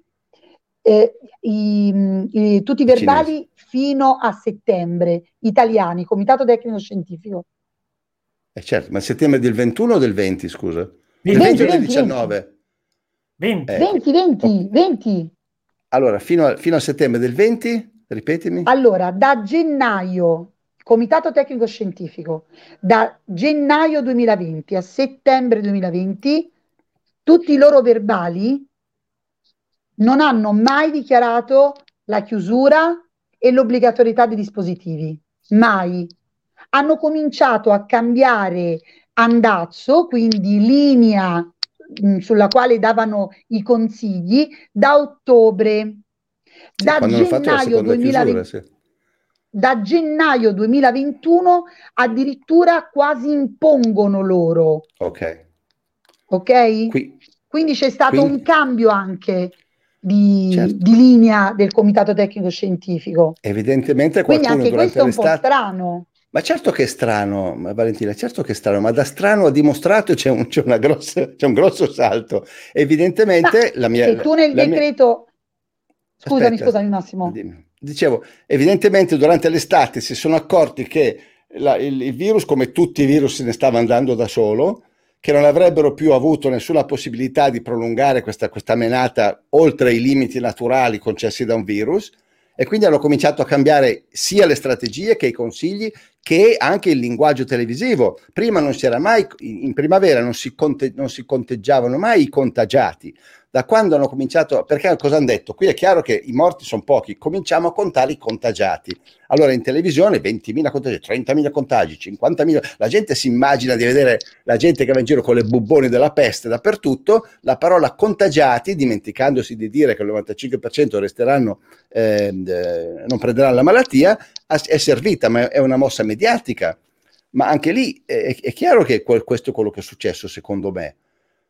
eh, i- i- tutti i i cinesi. verbali fino a settembre, italiani, Comitato Tecnico Scientifico. Eh certo, ma settembre del 21 o del 20, scusa? Del 20, 20 o del 20, 19? 20. Eh, 20, 20, 20. Allora, fino a, fino a settembre del 20, ripetimi. Allora, da gennaio, Comitato Tecnico Scientifico, da gennaio 2020 a settembre 2020, tutti i loro verbali non hanno mai dichiarato la chiusura e l'obbligatorietà dei dispositivi. Mai. Hanno cominciato a cambiare andazzo, quindi linea mh, sulla quale davano i consigli, da ottobre. Da gennaio seconda 2020 chiusura, sì. da gennaio 2021 addirittura quasi impongono loro, Ok. ok? Qui, Quindi c'è stato quindi- un cambio anche di, Certo. di linea del Comitato Tecnico Scientifico. evidentemente Quindi anche questo è un po' strano. Ma certo che è strano, ma Valentina, certo che è strano, ma da strano a dimostrato c'è un, c'è una grossa, c'è un grosso salto. Evidentemente la mia... Se tu nel la mia- decreto... Scusami, Aspetta, scusami Massimo. dimmi. Dicevo, evidentemente durante l'estate si sono accorti che la- il, il virus, come tutti i virus, se ne stava andando da solo, che non avrebbero più avuto nessuna possibilità di prolungare questa, questa menata oltre i limiti naturali concessi da un virus, e quindi hanno cominciato a cambiare sia le strategie che i consigli che anche il linguaggio televisivo. Prima non si era mai, in primavera non si, conte- non si conteggiavano mai i contagiati. Da quando hanno cominciato, perché cosa hanno detto? Qui è chiaro che i morti sono pochi, cominciamo a contare i contagiati. Allora in televisione 20.000 contagi, 30.000 contagi, 50.000, la gente si immagina di vedere la gente che va in giro con le bubboni della peste dappertutto, la parola contagiati, dimenticandosi di dire che il 95% resteranno, eh, non prenderanno la malattia, è servita, ma è una mossa mediatica. Ma anche lì è, è chiaro che quel- questo è quello che è successo secondo me.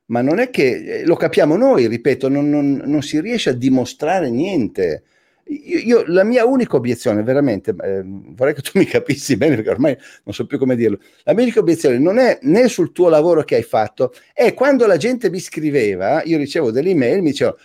Ma non è che eh, lo capiamo noi, ripeto, non, non- non si riesce a dimostrare niente. Io, io- la mia unica obiezione, veramente, eh, vorrei che tu mi capissi bene perché ormai non so più come dirlo. La mia unica obiezione non è né sul tuo lavoro che hai fatto, è quando la gente mi scriveva, io ricevo delle email, mi dicevano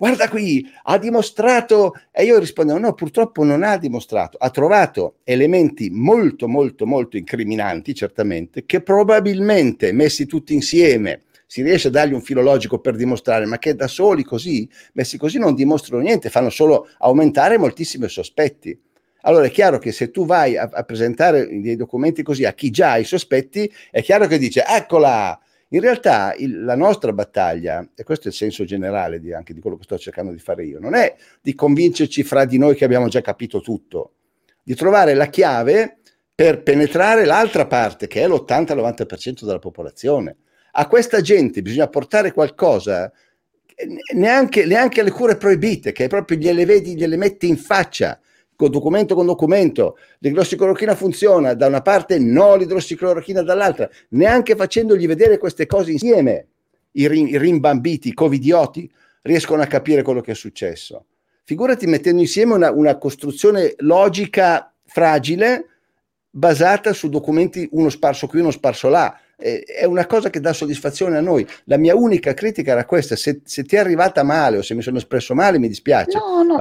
guarda qui, ha dimostrato, e io rispondevo no, purtroppo non ha dimostrato, ha trovato elementi molto, molto, molto incriminanti, certamente, che probabilmente messi tutti insieme si riesce a dargli un filo logico per dimostrare, ma che da soli così, messi così non dimostrano niente, fanno solo aumentare moltissimi sospetti. Allora è chiaro che se tu vai a, a presentare dei documenti così a chi già ha i sospetti, è chiaro che dice eccola. In realtà il- la nostra battaglia, e questo è il senso generale di- anche di quello che sto cercando di fare io, non è di convincerci fra di noi che abbiamo già capito tutto, di trovare la chiave per penetrare l'altra parte, che è l'80-90% della popolazione. A questa gente bisogna portare qualcosa, eh, neanche, neanche le cure proibite, che proprio gliele vedi, gliele metti in faccia, con documento con documento. L'idrossiclorochina funziona, da una parte no l'idrossiclorochina dall'altra, neanche facendogli vedere queste cose insieme. I, rim- i rimbambiti, i covidioti, riescono a capire quello che è successo. Figurati mettendo insieme una, una costruzione logica fragile basata su documenti uno sparso qui, uno sparso là. Eh, È una cosa che dà soddisfazione a noi. La mia unica critica era questa: se, se ti è arrivata male o se mi sono espresso male, mi dispiace. No, no,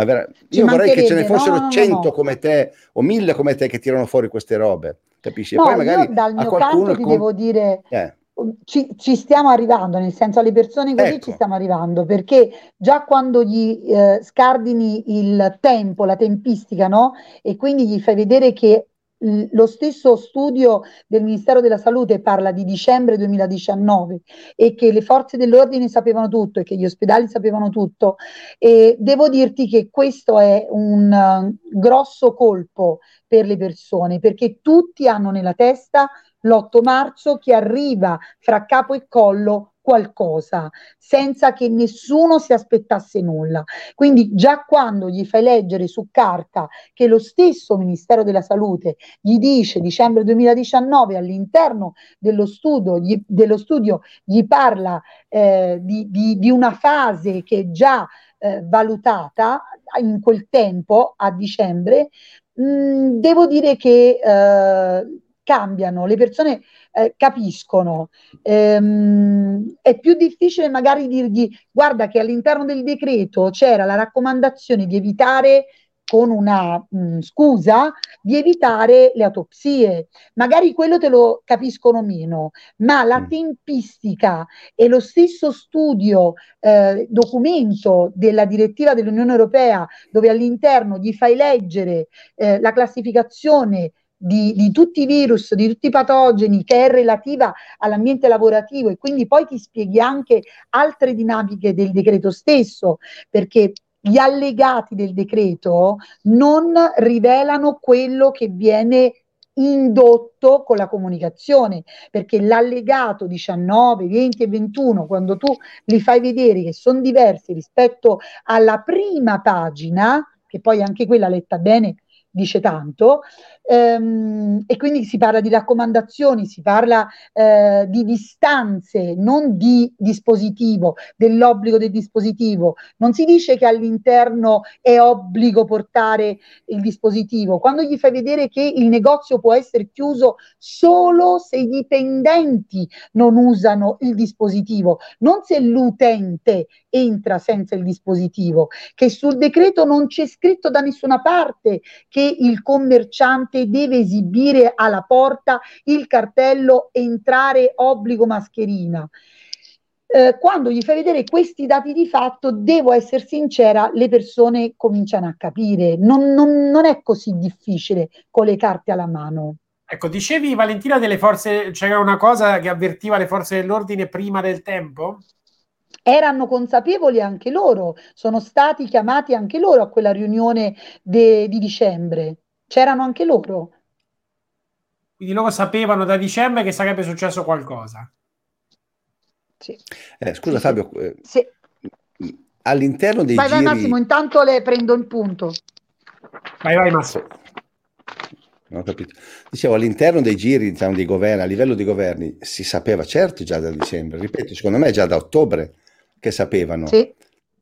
ci io vorrei che ce ne fossero no, no, 100 no. come te o 1000 come te che tirano fuori queste robe, capisci? E poi magari io dal a mio qualcuno canto il ti com- devo dire, eh, ci, ci stiamo arrivando, nel senso alle persone così Ecco. ci stiamo arrivando, perché già quando gli eh, scardini il tempo, la tempistica, no? E quindi gli fai vedere che lo stesso studio del Ministero della Salute parla di dicembre 2019 e che le forze dell'ordine sapevano tutto e che gli ospedali sapevano tutto, e devo dirti che questo è un eh, grosso colpo per le persone, perché tutti hanno nella testa l'8 marzo che arriva fra capo e collo qualcosa senza che nessuno si aspettasse nulla. Quindi già quando gli fai leggere su carta che lo stesso Ministero della Salute gli dice dicembre 2019 all'interno dello studio, gli, dello studio gli parla eh, di, di, di una fase che è già eh, valutata in quel tempo a dicembre, mh, mm, devo dire che eh, cambiano, le persone eh, capiscono. Ehm, è più difficile magari dirgli guarda che all'interno del decreto c'era la raccomandazione di evitare con una mh, mm, scusa di evitare le autopsie. Magari quello te lo capiscono meno, ma la mm. tempistica e lo stesso studio, eh, documento della direttiva dell'Unione Europea, dove all'interno gli fai leggere eh, la classificazione di, di, tutti i virus, di tutti i patogeni che è relativa all'ambiente lavorativo e quindi poi ti spieghi anche altre dinamiche del decreto stesso, perché gli allegati del decreto non rivelano quello che viene indotto con la comunicazione, perché l'allegato 19, 20 e 21, quando tu li fai vedere che sono diversi rispetto alla prima pagina, che poi anche quella letta bene dice tanto, ehm, e quindi si parla di raccomandazioni, si parla eh, di distanze, non di dispositivo, dell'obbligo del dispositivo. Non si dice che all'interno è obbligo portare il dispositivo. Quando gli fai vedere che il negozio può essere chiuso solo se i dipendenti non usano il dispositivo, non se l'utente entra senza il dispositivo, che sul decreto non c'è scritto da nessuna parte che il commerciante deve esibire alla porta il cartello entrare obbligo mascherina. Eh, quando gli fai vedere questi dati di fatto, devo essere sincera, le persone cominciano a capire. Non, non, non è così difficile con le carte alla mano. Ecco, dicevi Valentina delle forze, c'era una cosa che avvertiva le forze dell'ordine prima del tempo? Erano consapevoli anche loro, sono stati chiamati anche loro a quella riunione de, di dicembre, c'erano anche loro. Quindi loro sapevano da dicembre che sarebbe successo qualcosa. Sì. Eh, scusa sì, Fabio, eh, sì. all'interno dei vai, giri... Vai Massimo, intanto le prendo il punto. Vai, vai Massimo. Non ho capito. Dicevo, all'interno dei giri diciamo, dei governi, a livello di governi, si sapeva certo già da dicembre, ripeto, secondo me già da ottobre che sapevano. Sì.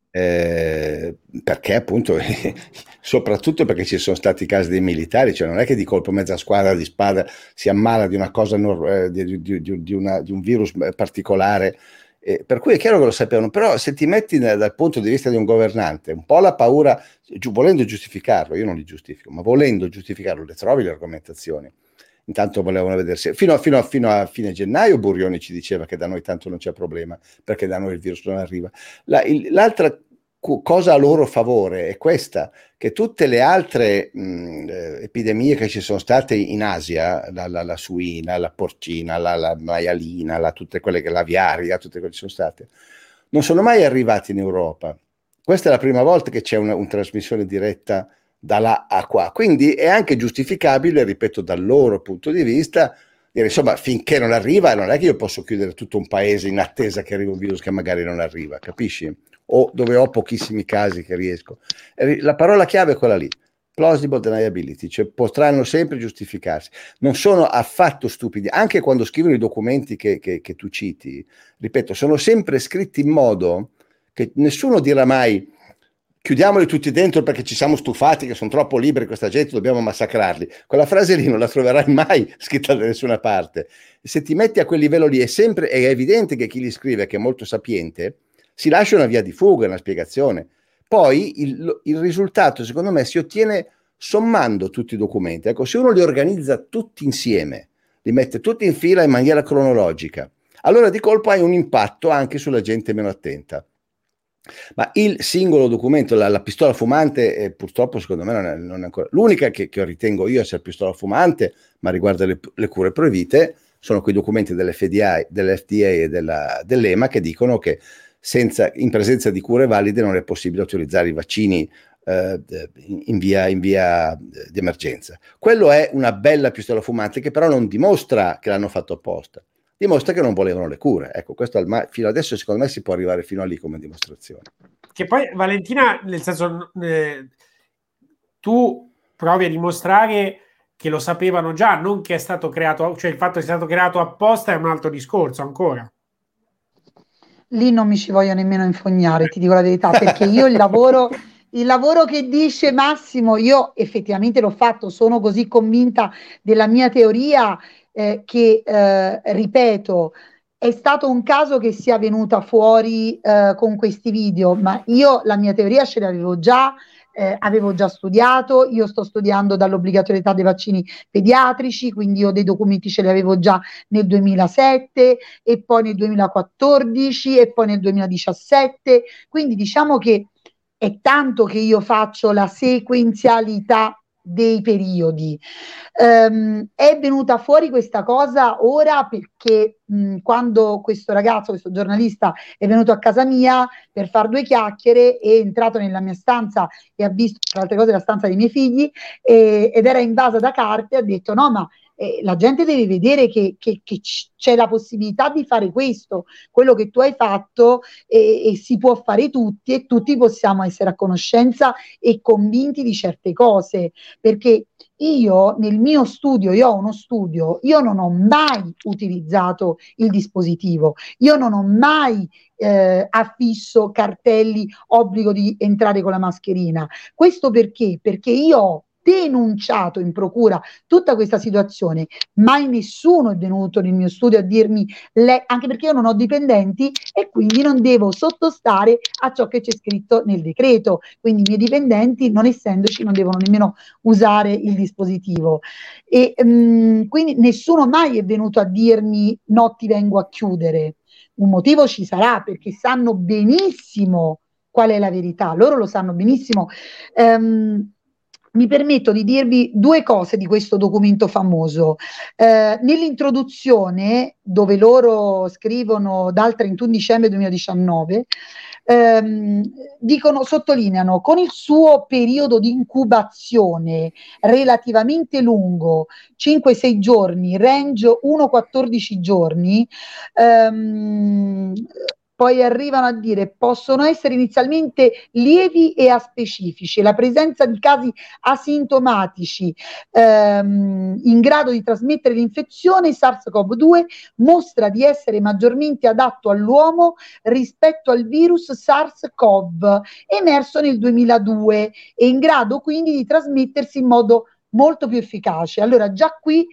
Eh, perché appunto, soprattutto perché ci sono stati casi dei militari, cioè non è che di colpo mezza squadra di spada si ammala di una cosa, eh, di, di, di, di, una, di un virus particolare. Eh, per cui è chiaro che lo sapevano, però se ti metti nel, dal punto di vista di un governante, un po' la paura, giu, volendo giustificarlo, io non li giustifico, ma volendo giustificarlo, le trovi le argomentazioni intanto volevano vedersi. Fino a, fino, a, fino a, fine gennaio Burioni ci diceva che da noi tanto non c'è problema, perché da noi il virus non arriva. La, il, l'altra cosa a loro favore è questa, che tutte le altre mh, eh, epidemie che ci sono state in Asia, la, la, la suina, la porcina, la, la maialina, la, tutte quelle che l'aviaria, tutte quelle che ci sono state, non sono mai arrivate in Europa. Questa è la prima volta che c'è una, una trasmissione diretta da là a qua. Quindi è anche giustificabile, ripeto, dal loro punto di vista, insomma, finché non arriva, non è che io posso chiudere tutto un paese in attesa che arrivi un virus che magari non arriva, capisci? O dove ho pochissimi casi che riesco. La parola chiave è quella lì. Plausible deniability, cioè potranno sempre giustificarsi. Non sono affatto stupidi, anche quando scrivono i documenti che, che, che tu citi, ripeto, sono sempre scritti in modo che nessuno dirà mai chiudiamoli tutti dentro perché ci siamo stufati che sono troppo liberi questa gente, dobbiamo massacrarli. Quella frase lì non la troverai mai scritta da nessuna parte. Se ti metti a quel livello lì è sempre è evidente che chi li scrive, che è molto sapiente, si lascia una via di fuga, una spiegazione. Poi il, il risultato, secondo me, si ottiene sommando tutti i documenti. Ecco, se uno li organizza tutti insieme, li mette tutti in fila in maniera cronologica, allora di colpo hai un impatto anche sulla gente meno attenta. Ma il singolo documento, la, la pistola fumante, eh, purtroppo secondo me non è, non è ancora l'unica che, che, ritengo io essere pistola fumante, ma riguarda le, le cure proibite, sono quei documenti dell'FDA, dell'FDA e della, dell'EMA che dicono che senza, in presenza di cure valide non è possibile utilizzare i vaccini eh, in, via, in via eh, di emergenza. Quello è una bella pistola fumante che però non dimostra che l'hanno fatto apposta dimostra che non volevano le cure. Ecco, questo al, fino adesso secondo me si può arrivare fino a lì come dimostrazione. Che poi Valentina, nel senso, eh, tu provi a dimostrare che lo sapevano già, non che è stato creato, cioè il fatto che sia stato creato apposta è un altro discorso ancora. Lì non mi ci voglio nemmeno infognare, ti dico la verità, perché io il lavoro, il lavoro che dice Massimo, io effettivamente l'ho fatto, sono così convinta della mia teoria eh, che, eh, ripeto, è stato un caso che sia venuta fuori eh, con questi video, ma io la mia teoria ce l'avevo già, eh, avevo già studiato, io sto studiando dall'obbligatorietà dei vaccini pediatrici, quindi io dei documenti ce li avevo già nel 2007 e poi nel 2014 e poi nel 2017, quindi diciamo che è tanto che io faccio la sequenzialità dei periodi. Um, è venuta fuori questa cosa ora perché mh, quando questo ragazzo, questo giornalista è venuto a casa mia per fare due chiacchiere, è entrato nella mia stanza e ha visto, tra altre cose, la stanza dei miei figli e, ed era invasa da carte, ha detto no ma eh, la gente deve vedere che, che, che, c'è la possibilità di fare questo, quello che tu hai fatto e, e, si può fare tutti e tutti possiamo essere a conoscenza e convinti di certe cose, perché io nel mio studio, io ho uno studio, io non ho mai utilizzato il dispositivo, io non ho mai eh, affisso cartelli obbligo di entrare con la mascherina. Questo perché? Perché io ho denunciato in procura tutta questa situazione, mai nessuno è venuto nel mio studio a dirmi, le, anche perché io non ho dipendenti e quindi non devo sottostare a ciò che c'è scritto nel decreto, quindi i miei dipendenti non essendoci non devono nemmeno usare il dispositivo e mh, mm, quindi nessuno mai è venuto a dirmi no ti vengo a chiudere. Un motivo ci sarà perché sanno benissimo qual è la verità, loro lo sanno benissimo. Um, mi permetto di dirvi due cose di questo documento famoso. Eh, nell'introduzione, dove loro scrivono dal 31 dicembre 2019, ehm, dicono, sottolineano, con il suo periodo di incubazione relativamente lungo, 5-6 giorni, range 1-14 giorni, ehm, poi arrivano a dire possono essere inizialmente lievi e aspecifici. La presenza di casi asintomatici ehm, in grado di trasmettere l'infezione SARS-CoV-2 mostra di essere maggiormente adatto all'uomo rispetto al virus SARS-CoV emerso nel 2002 e in grado quindi di trasmettersi in modo molto più efficace. Allora già qui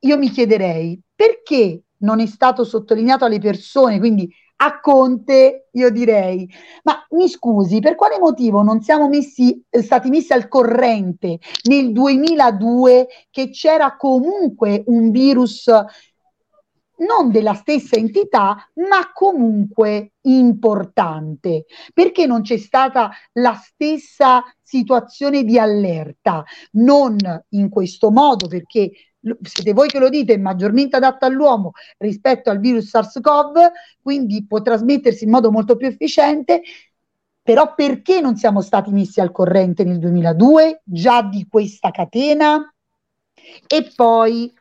io mi chiederei perché non è stato sottolineato alle persone, quindi a Conte, io direi, ma mi scusi, per quale motivo non siamo messi, eh, stati messi al corrente nel 2002 che c'era comunque un virus non della stessa entità, ma comunque importante. Perché non c'è stata la stessa situazione di allerta? Non in questo modo, perché siete voi che lo dite, maggiormente adatta all'uomo rispetto al virus SARS-CoV, quindi può trasmettersi in modo molto più efficiente. Però perché non siamo stati messi al corrente nel 2002 già di questa catena? E poi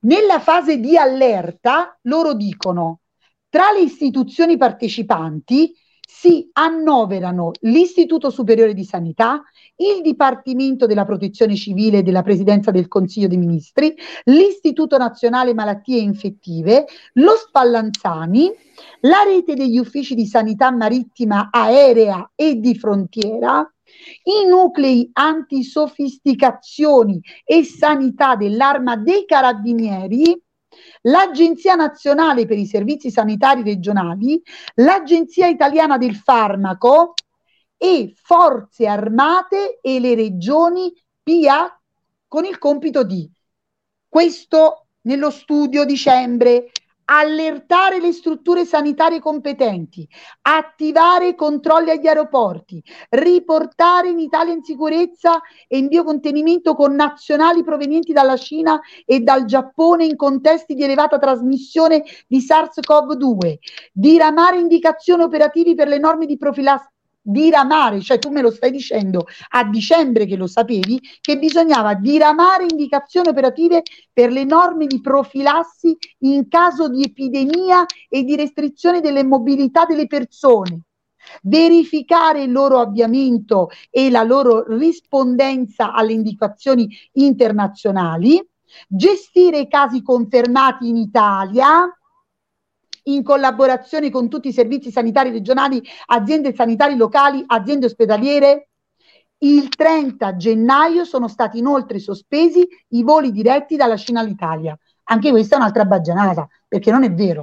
nella fase di allerta loro dicono tra le istituzioni partecipanti si annoverano l'Istituto Superiore di Sanità, il Dipartimento della Protezione Civile della Presidenza del Consiglio dei Ministri, l'Istituto Nazionale Malattie Infettive, lo Spallanzani, la rete degli uffici di sanità marittima, aerea e di frontiera, i nuclei antisofisticazioni e sanità dell'arma dei carabinieri, l'Agenzia Nazionale per i Servizi Sanitari Regionali, l'Agenzia Italiana del Farmaco e Forze Armate e le regioni PA con il compito di questo nello studio dicembre allertare le strutture sanitarie competenti, attivare i controlli agli aeroporti, riportare in Italia in sicurezza e in biocontenimento con nazionali provenienti dalla Cina e dal Giappone in contesti di elevata trasmissione di SARS-CoV-2, diramare indicazioni operativi per le norme di profilassi diramare, cioè tu me lo stai dicendo a dicembre che lo sapevi, che bisognava diramare indicazioni operative per le norme di profilassi in caso di epidemia e di restrizione delle mobilità delle persone. Verificare il loro avviamento e la loro rispondenza alle indicazioni internazionali, gestire i casi confermati in Italia in collaborazione con tutti i servizi sanitari regionali, aziende sanitarie locali, aziende ospedaliere. Il 30 gennaio sono stati inoltre sospesi i voli diretti dalla Cina all'Italia. Anche questa è un'altra baggianata, perché non è vero.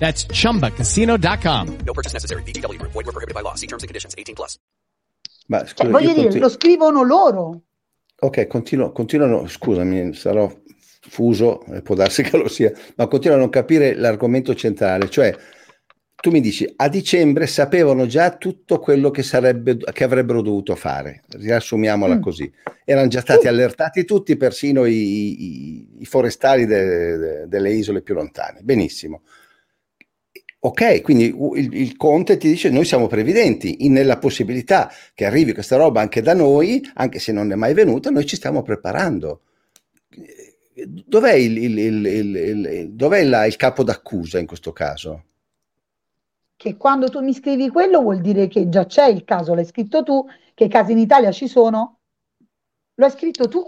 That's chumbacasino.com. No purchase necessary. BGW. Void were prohibited by law. See terms and conditions. 18 plus. Ma Cioè, scusa, voglio io dire, continu- lo scrivono loro. Ok, continuo, continuano, scusami, sarò fuso, può darsi che lo sia, ma continuo a non capire l'argomento centrale, cioè tu mi dici a dicembre sapevano già tutto quello che, sarebbe, che avrebbero dovuto fare, riassumiamola Mm. così, erano già stati allertati tutti, persino i, i- i forestali de- de- delle isole più lontane, benissimo. Ok, quindi il, il Conte ti dice noi siamo previdenti in- nella possibilità che arrivi questa roba anche da noi, anche se non è mai venuta, noi ci stiamo preparando. Dov'è il, il- il- il- il- dov'è la- il capo d'accusa in questo caso? Che quando tu mi scrivi quello vuol dire che già c'è il caso, l'hai scritto tu, che i casi in Italia ci sono? Lo hai scritto tu.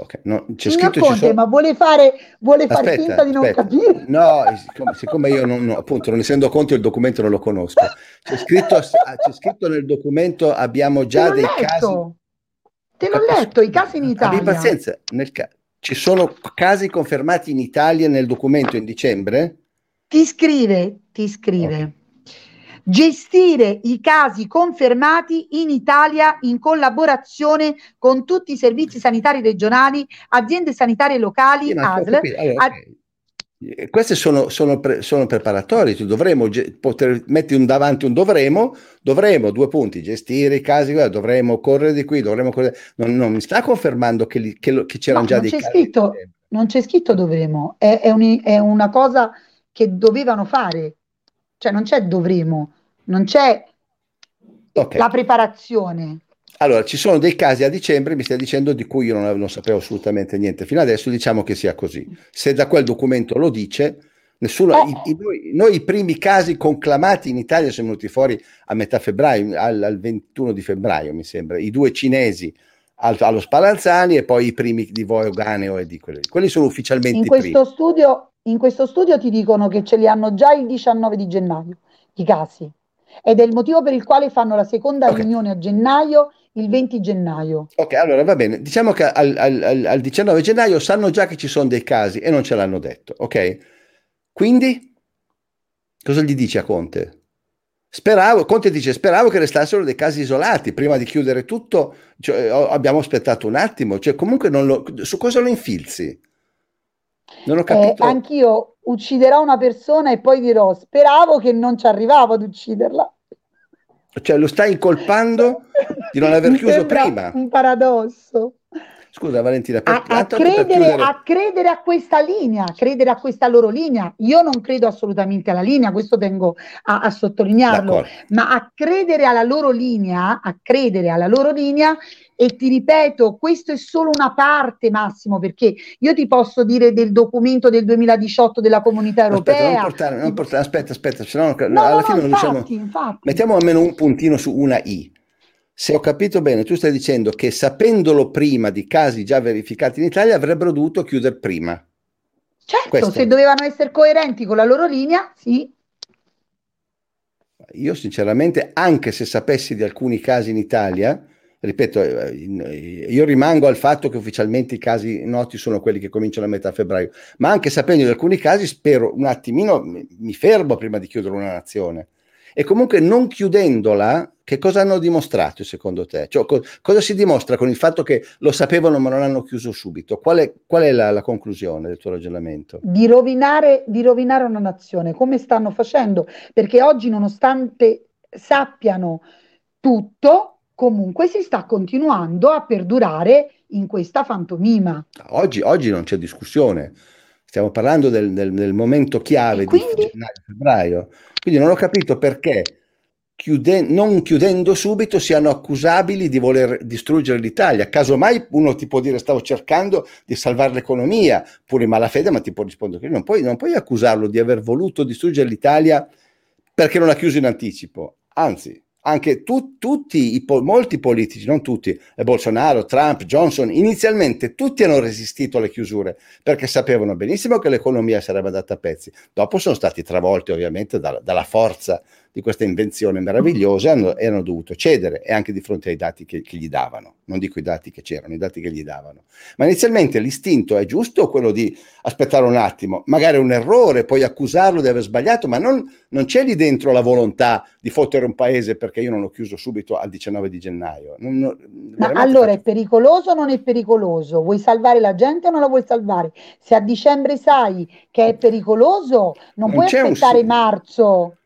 Ok, no, c'è Signor scritto Conte, sono... ma vuole fare, vuole Aspetta, finta di non aspetta. capire? No, siccome, siccome io non, no, appunto, non essendo Conte il documento non lo conosco, c'è scritto, ah, c'è scritto nel documento abbiamo già dei casi... letto, te l'ho Capisco. letto, i casi in Abbi Italia. pazienza, nel ca- ci sono casi confermati in Italia nel documento in dicembre? Ti scrive, ti scrive. Gestire i casi confermati in Italia in collaborazione con tutti i servizi sanitari regionali, aziende sanitarie locali, Sì, ASL. Allora, a-. Eh, Questi sono, sono, pre- sono preparatori, dovremo ge- poter metti un, davanti un dovremo, dovremo due punti, gestire i casi, dovremo correre di qui, dovremo correre. Non, non mi sta confermando che, li- che lo- che c'erano No, già dei c'è casi. scritto, non c'è scritto dovremo, è, è un- è una cosa che dovevano fare, cioè non c'è dovremo, non c'è Ok. la preparazione. Allora, ci sono dei casi a dicembre, mi stai dicendo, di cui io non, non sapevo assolutamente niente fino adesso, diciamo che sia così. Se da quel documento lo dice, nessuno, Eh. i- i- noi, noi i primi casi conclamati in Italia sono venuti fuori a metà febbraio, al, al 21 di febbraio, mi sembra, i due cinesi al- allo Spallanzani e poi i primi di Voganeo e di quelli. Quelli sono ufficialmente In i primi. questo studio, in questo studio ti dicono che ce li hanno già il 19 di gennaio, i casi, ed è il motivo per il quale fanno la seconda Ok. riunione a gennaio, il 20 gennaio. Ok, allora va bene. Diciamo che al, al- al- al 19 gennaio sanno già che ci sono dei casi e non ce l'hanno detto, ok? Quindi cosa gli dici a Conte? Speravo, Conte dice, speravo che restassero dei casi isolati prima di chiudere tutto. cioè, ho- abbiamo aspettato un attimo, cioè comunque non lo, su cosa lo infilzi? Non ho Eh, capito. anch'io ucciderò una persona e poi dirò, speravo che non ci arrivavo ad ucciderla. Cioè lo stai incolpando di non aver Mi chiuso prima. un paradosso. Scusa Valentina, per, A, a per credere, chiudere- a credere a questa linea, a credere a questa loro linea. Io non credo assolutamente alla linea, questo tengo a, a sottolinearlo, D'accordo. ma a credere alla loro linea, a credere alla loro linea, e ti ripeto, questo è solo una parte, Massimo, perché io ti posso dire del documento del 2018 della Comunità Aspetta, non Europea. portare, non portare- aspetta, aspetta, se no No, alla no, fine no, non infatti, infatti. Mettiamo almeno un puntino su una I. Se ho capito bene, tu stai dicendo che sapendolo prima di casi già verificati in Italia avrebbero dovuto chiudere prima. Certo, Questo. se dovevano essere coerenti con la loro linea, sì. Io sinceramente, anche se sapessi di alcuni casi in Italia, ripeto, eh, in- io rimango al fatto che ufficialmente i casi noti sono quelli che cominciano a metà febbraio, ma anche sapendo di alcuni casi spero un attimino, mi mi fermo prima di chiudere una nazione. E comunque non chiudendola, che cosa hanno dimostrato secondo te? Cioè, co- cosa si dimostra con il fatto che lo sapevano ma non hanno chiuso subito? Qual è, qual è la, la conclusione del tuo ragionamento? di rovinare, di rovinare una nazione, come stanno facendo, perché oggi, nonostante sappiano tutto, comunque si sta continuando a perdurare in questa fantomima. Oggi, oggi non c'è discussione, stiamo parlando del, del- del momento chiave di gennaio-febbraio, quindi non ho capito perché chiude- non chiudendo subito siano accusabili di voler distruggere l'Italia. Casomai uno ti può dire stavo cercando di salvare l'economia, pure in malafede, ma ti può rispondere che non puoi, non puoi accusarlo di aver voluto distruggere l'Italia perché non ha chiuso in anticipo. Anzi, anche tu- tutti i molti politici, non tutti, eh, Bolsonaro, Trump, Johnson, inizialmente tutti hanno resistito alle chiusure perché sapevano benissimo che l'economia sarebbe andata a pezzi. Dopo sono stati travolti ovviamente dalla, dalla forza di questa invenzione meravigliosa hanno, e hanno dovuto cedere e anche di fronte ai dati che, che gli davano. Non dico i dati che c'erano, i dati che gli davano. Ma inizialmente l'istinto è giusto quello di aspettare un attimo, magari un errore, poi accusarlo di aver sbagliato, ma non, non c'è lì dentro la volontà di fottere un paese perché io non l'ho chiuso subito al 19 di gennaio. Non- non- Ma allora è pericoloso o non è pericoloso? Vuoi salvare la gente o non la vuoi salvare? Se a dicembre sai che è pericoloso, non, Non puoi un aspettare sì. marzo.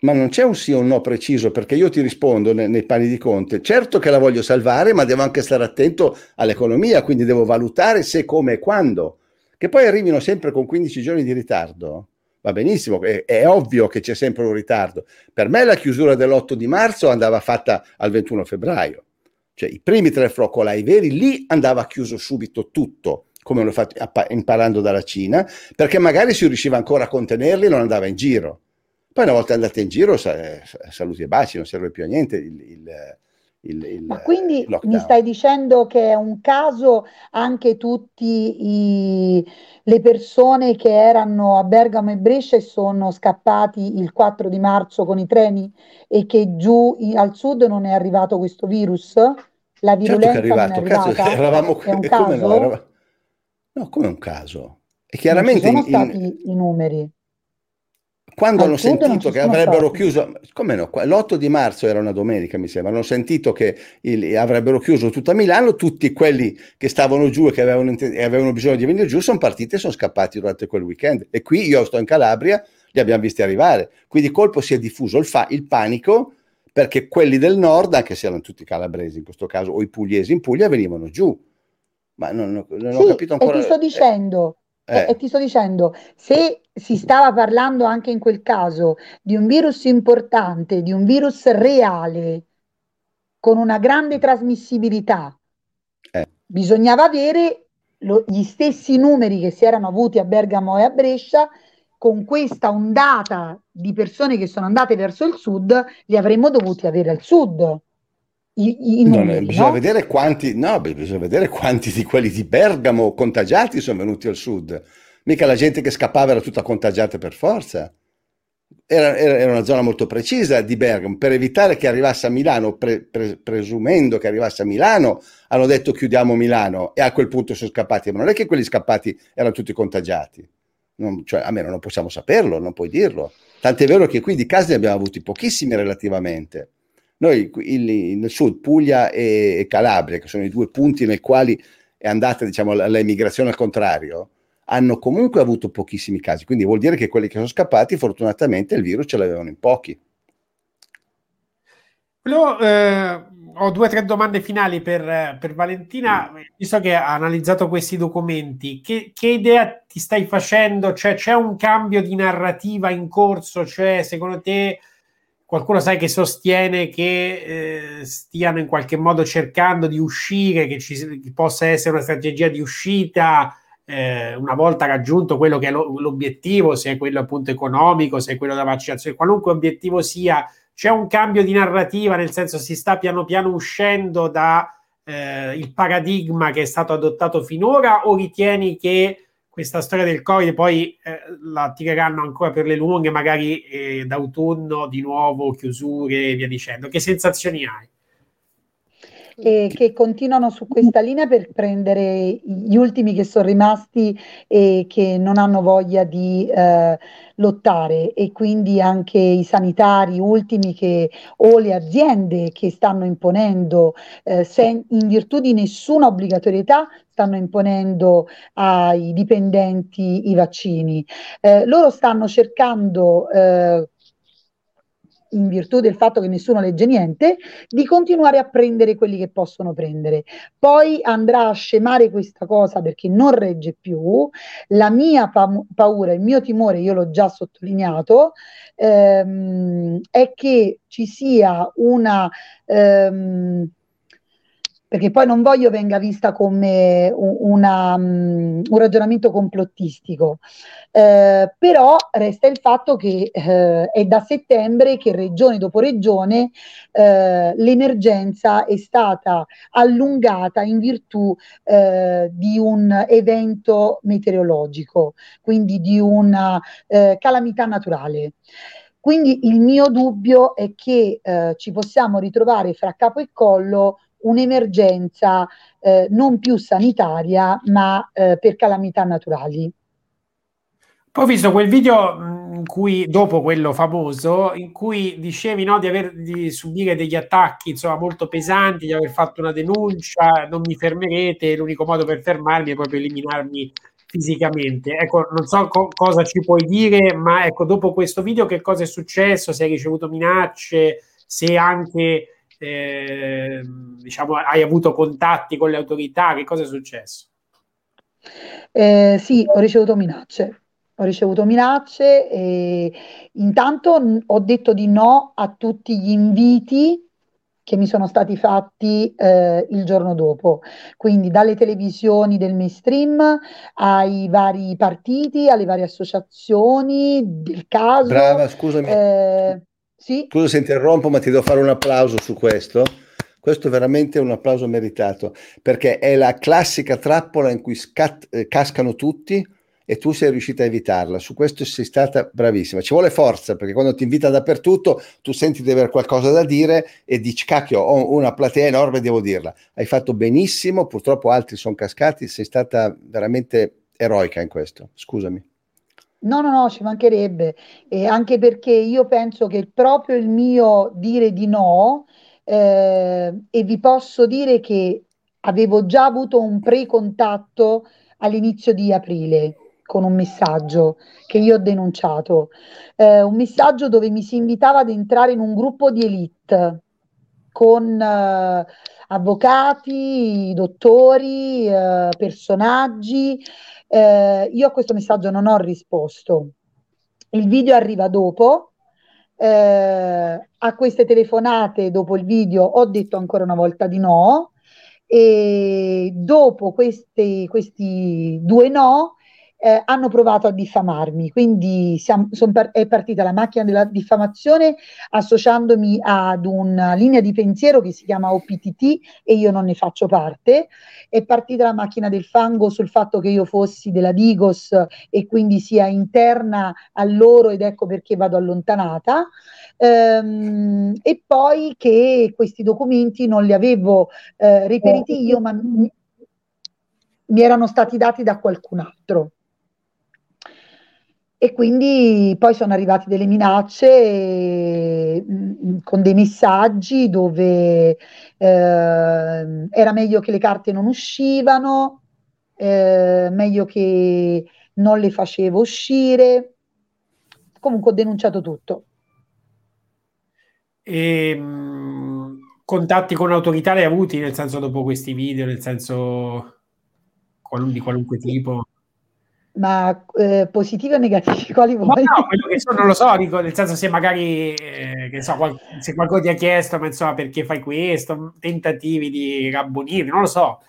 Ma non c'è un sì o un no preciso, perché io ti rispondo ne- nei, panni di Conte. Certo che la voglio salvare, ma devo anche stare attento all'economia, quindi devo valutare se, come e quando. Che poi arrivino sempre con 15 giorni di ritardo. Va benissimo, è, è ovvio che c'è sempre un ritardo. Per me la chiusura dell'8 di marzo andava fatta al 21 febbraio. Cioè i primi tre focolai veri, lì andava chiuso subito tutto, come l'ho fatto imparando dalla Cina, perché magari si riusciva ancora a contenerli e non andava in giro. Poi una volta andate in giro, sa- saluti e baci, non serve più a niente il, il- il- il- Ma quindi lockdown. mi stai dicendo che è un caso anche tutti i- le persone che erano a Bergamo e Brescia e sono scappati il 4 di marzo con i treni e che giù i- al sud non è arrivato questo virus? La Certo è virulenza non è arrivato, cazzo, arrivata? eravamo È un e come no, caso? Erava- No, come un caso? E Non ci chiaramente sono in- in- stati i numeri. Quando hanno sentito che avrebbero stati. chiuso, come no, qua- l'8 di marzo era una domenica, mi sembra, hanno sentito che il- avrebbero chiuso tutta Milano, tutti quelli che stavano giù e che avevano, e avevano bisogno di venire giù sono partiti e sono scappati durante quel weekend. E qui io sto in Calabria, li abbiamo visti arrivare. Qui di colpo si è diffuso il, fa- il panico perché quelli del nord, anche se erano tutti calabresi in questo caso, o i pugliesi in Puglia, venivano giù. Ma non, non- non ho Sì, capito e ancora. ti sto dicendo, eh, e- e ti sto dicendo, se si stava parlando anche in quel caso di un virus importante, di un virus reale, con una grande trasmissibilità, eh. bisognava avere lo- gli stessi numeri che si erano avuti a Bergamo e a Brescia, con questa ondata di persone che sono andate verso il sud, li avremmo dovuti avere al sud. I, i numeri, bisogna no? vedere quanti, no, bisogna vedere quanti di quelli di Bergamo contagiati sono venuti al sud. Mica la gente che scappava era tutta contagiata per forza. Era, era- era una zona molto precisa di Bergamo. Per evitare che arrivasse a Milano, pre- pre- presumendo che arrivasse a Milano, hanno detto chiudiamo Milano e a quel punto sono scappati. Ma non è che quelli scappati erano tutti contagiati. Non- cioè, a meno non possiamo saperlo, non puoi dirlo. Tant'è vero che qui di casi ne abbiamo avuti pochissimi relativamente. Noi il- nel sud, Puglia e, Calabria, che sono i due punti nei quali è andata diciamo, l'emigrazione al contrario, hanno comunque avuto pochissimi casi. Quindi vuol dire che quelli che sono scappati, fortunatamente, il virus ce l'avevano in pochi. Volevo, eh, ho due o tre domande finali per, per Valentina, visto che ha analizzato questi documenti, che, che idea ti stai facendo? Cioè, c'è un cambio di narrativa in corso? Cioè, secondo te qualcuno sai che sostiene che eh, stiano in qualche modo cercando di uscire, che ci che possa essere una strategia di uscita eh, una volta raggiunto quello che è lo- l'obiettivo, se è quello appunto economico, se è quello della vaccinazione, qualunque obiettivo sia, c'è un cambio di narrativa, nel senso si sta piano piano uscendo da eh, paradigma che è stato adottato finora o ritieni che questa storia del Covid poi eh, la tireranno ancora per le lunghe, magari eh, d'autunno di nuovo, chiusure e via dicendo? Che sensazioni hai? E che continuano su questa linea per prendere gli ultimi che sono rimasti e che non hanno voglia di eh, lottare e quindi anche i sanitari ultimi che, o le aziende che stanno imponendo eh, sen, in virtù di nessuna obbligatorietà stanno imponendo ai dipendenti i vaccini. Eh, loro stanno cercando eh, in virtù del fatto che nessuno legge niente, di continuare a prendere quelli che possono prendere. Poi andrà a scemare questa cosa perché non regge più. La mia pa- paura, il mio timore, io l'ho già sottolineato, ehm, è che ci sia una... Ehm, perché poi non voglio venga vista come una, um, un ragionamento complottistico, eh, però resta il fatto che eh, è da settembre che regione dopo regione eh, l'emergenza è stata allungata in virtù eh, di un evento meteorologico, quindi di una eh, calamità naturale. Quindi il mio dubbio è che eh, ci possiamo ritrovare fra capo e collo un'emergenza eh, non più sanitaria ma eh, per calamità naturali. Poi ho visto quel video mm, in cui, dopo quello famoso, in cui dicevi no, di, aver, di subire degli attacchi insomma, molto pesanti, di aver fatto una denuncia, non mi fermerete, l'unico modo per fermarmi è proprio eliminarmi fisicamente. Ecco, non so co- cosa ci puoi dire, ma ecco, dopo questo video che cosa è successo? Se hai ricevuto minacce, se anche eh, diciamo, hai avuto contatti con le autorità? Che cosa è successo? Eh, sì, ho ricevuto minacce. Ho ricevuto minacce e intanto ho detto di no a tutti gli inviti che mi sono stati fatti eh, il giorno dopo, quindi dalle televisioni del mainstream ai vari partiti, alle varie associazioni del caso. Brava, scusami. Eh, sì? Scusa se interrompo, ma ti devo fare un applauso su questo. Questo è veramente un applauso meritato, perché è la classica trappola in cui scat- eh, cascano tutti e tu sei riuscita a evitarla. Su questo sei stata bravissima. Ci vuole forza, perché quando ti invita dappertutto, tu senti di avere qualcosa da dire e dici, cacchio, ho una platea enorme, devo dirla. Hai fatto benissimo, purtroppo altri sono cascati, sei stata veramente eroica in questo. Scusami. No, no, no, ci mancherebbe. E anche perché io penso che proprio il mio dire di no, eh, e vi posso dire che avevo già avuto un pre-contatto all'inizio di aprile con un messaggio che io ho denunciato, eh, un messaggio dove mi si invitava ad entrare in un gruppo di elite con eh, avvocati, dottori, eh, personaggi eh, io a questo messaggio non ho risposto. Il video arriva dopo. Eh, a queste telefonate dopo il video ho detto ancora una volta di no e dopo questi, questi due no eh, hanno provato a diffamarmi, quindi siamo, par- è partita la macchina della diffamazione associandomi ad una linea di pensiero che si chiama OPTT e io non ne faccio parte, è partita la macchina del fango sul fatto che io fossi della Digos e quindi sia interna a loro ed ecco perché vado allontanata. Ehm, e poi che questi documenti non li avevo eh, reperiti io, ma mi, mi erano stati dati da qualcun altro e quindi poi sono arrivate delle minacce mh, con dei messaggi dove eh, era meglio che le carte non uscivano, eh, meglio che non le facevo uscire. Comunque ho denunciato tutto. E, mh, contatti con autorità li hai avuti, nel senso dopo questi video, nel senso di qualunque tipo? Ma eh, positivi o negativi? Quali vuoi? No, no, quello che so, non lo so, dico, nel senso se magari, eh, che so, qual- se qualcuno ti ha chiesto, ma insomma, perché fai questo, tentativi di rabbonirmi, non lo so.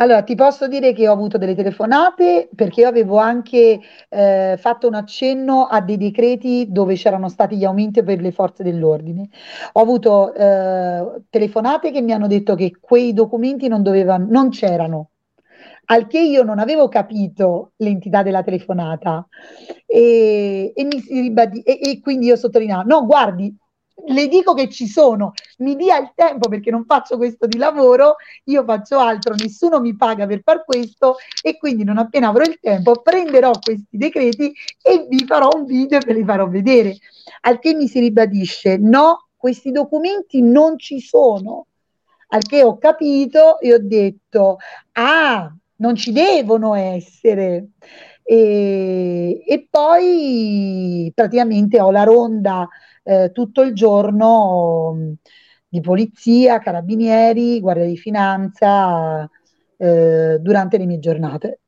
Allora, ti posso dire che ho avuto delle telefonate perché io avevo anche eh, fatto un accenno a dei decreti dove c'erano stati gli aumenti per le forze dell'ordine. Ho avuto eh, telefonate che mi hanno detto che quei documenti non dovevano, non c'erano, al che io non avevo capito l'entità della telefonata e, e, ribadì, e, e quindi io sottolineavo, no, guardi, le dico che ci sono, mi dia il tempo perché non faccio questo di lavoro, io faccio altro, nessuno mi paga per far questo e quindi non appena avrò il tempo prenderò questi decreti e vi farò un video e ve li farò vedere. Al che mi si ribadisce, no, questi documenti non ci sono. Al che ho capito e ho detto, ah, non ci devono essere. E, e poi praticamente ho la ronda eh, tutto il giorno di polizia, carabinieri, guardia di finanza eh, durante le mie giornate.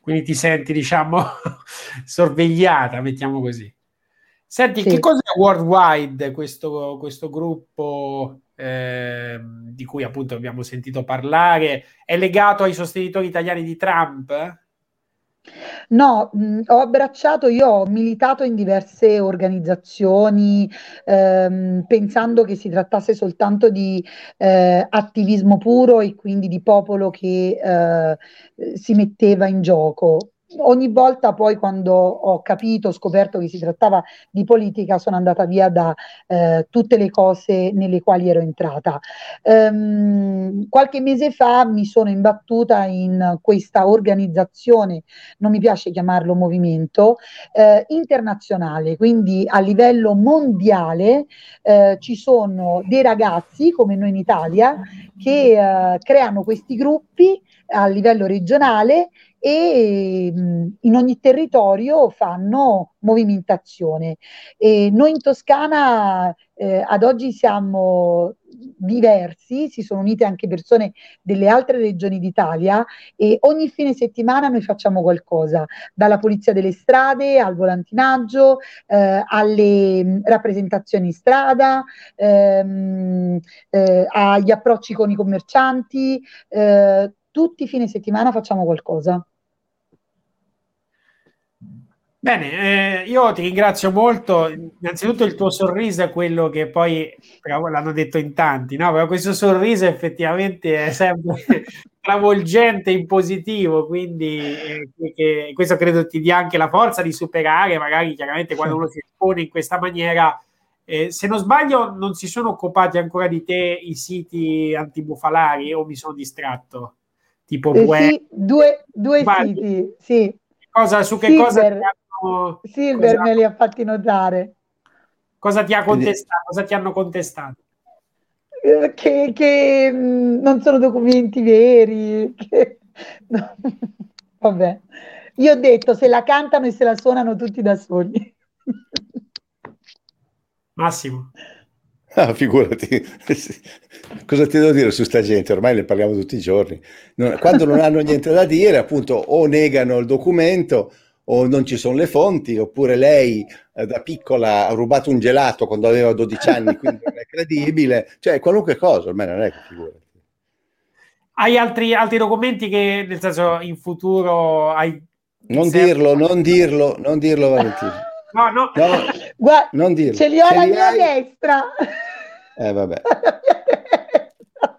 Quindi ti senti, diciamo, sorvegliata, mettiamo così. Senti, Sì. che cos'è Worldwide, questo, questo gruppo eh, di cui appunto abbiamo sentito parlare? È legato ai sostenitori italiani di Trump? No, mh, ho abbracciato, io ho militato in diverse organizzazioni, ehm, pensando che si trattasse soltanto di eh, attivismo puro e quindi di popolo che eh, si metteva in gioco. Ogni volta poi quando ho capito, ho scoperto che si trattava di politica, sono andata via da eh, tutte le cose nelle quali ero entrata. Ehm, qualche mese fa mi sono imbattuta in questa organizzazione, non mi piace chiamarlo movimento, eh, internazionale, quindi a livello mondiale eh, ci sono dei ragazzi come noi in Italia che eh, creano questi gruppi a livello regionale e mh, in ogni territorio fanno movimentazione. E noi in Toscana eh, ad oggi siamo diversi, si sono unite anche persone delle altre regioni d'Italia e ogni fine settimana noi facciamo qualcosa, dalla pulizia delle strade al volantinaggio, eh, alle mh, rappresentazioni in strada, ehm, eh, agli approcci con i commercianti, eh, tutti i fine settimana facciamo qualcosa. Bene, eh, io ti ringrazio molto. Innanzitutto il tuo sorriso è quello che poi l'hanno detto in tanti, no? Però questo sorriso effettivamente è sempre travolgente in positivo, quindi eh, che questo credo ti dia anche la forza di superare, magari chiaramente quando uno si espone in questa maniera. Eh, se non sbaglio, non si sono occupati ancora di te i siti antibufalari o mi sono distratto? Tipo Eh, web. sì, due, due siti, sì. Cosa, su che cosa Silver, ti hanno, Silver cosa- me li ha fatti notare. cosa ti ha contestato? Cosa ti hanno contestato? Eh, Che, che, mh, non sono documenti veri. che- no. Vabbè, io ho detto se la cantano e se la suonano tutti da soli. Massimo. Ah, figurati, cosa ti devo dire su sta gente? Ormai ne parliamo tutti i giorni. Non- quando non hanno niente da dire, appunto, o negano il documento o non ci sono le fonti, oppure lei eh, da piccola ha rubato un gelato quando aveva 12 anni, quindi non è credibile, cioè qualunque cosa, ormai non è che figurati. Hai altri, altri documenti che, nel senso, in futuro hai... Non dirlo, non dirlo, non dirlo, Valentino. No, no. No, Guarda, non dirlo. ce li ho Se alla mia hai- destra. Eh, vabbè.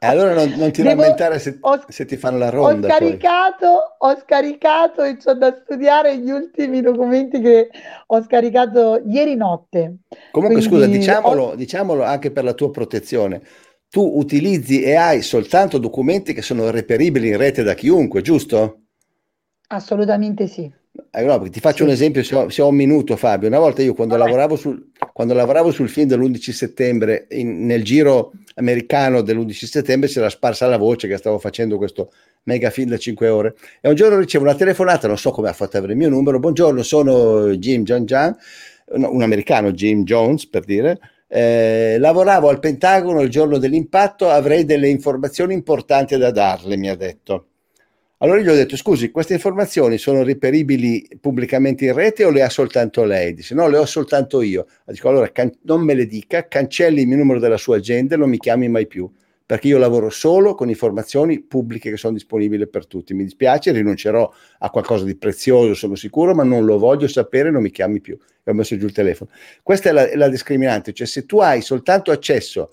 E allora non, non ti Devo- lamentare se, ho- se ti fanno la Ho ronda poi. scaricato, ho scaricato e ho da studiare gli ultimi documenti che ho scaricato ieri notte. Comunque, Quindi scusa, diciamolo, ho- diciamolo anche per la tua protezione. Tu utilizzi e hai soltanto documenti che sono reperibili in rete da chiunque, giusto? Assolutamente sì. Eh, no, perché ti faccio Sì. un esempio, se ho, se ho un minuto, Fabio. Una volta io quando lavoravo sul, quando lavoravo sul film dell'11 settembre, in- nel giro americano dell'11 settembre si era sparsa la voce che stavo facendo questo mega film da 5 ore. E un giorno ricevo una telefonata, non so come ha fatto avere il mio numero. Buongiorno, sono Jim John no, un americano, Jim Jones per dire. Eh, lavoravo al Pentagono il giorno dell'impatto, avrei delle informazioni importanti da darle, mi ha detto. Allora gli ho detto, scusi, queste informazioni sono reperibili pubblicamente in rete o le ha soltanto lei? Dice, no, le ho soltanto io. Dico, allora can- non me le dica, cancelli il mio numero della sua agenda e non mi chiami mai più, perché io lavoro solo con informazioni pubbliche che sono disponibili per tutti. Mi dispiace, rinuncerò a qualcosa di prezioso, sono sicuro, ma non lo voglio sapere, non mi chiami più. E ho messo giù il telefono. Questa è la, la discriminante, cioè se tu hai soltanto accesso,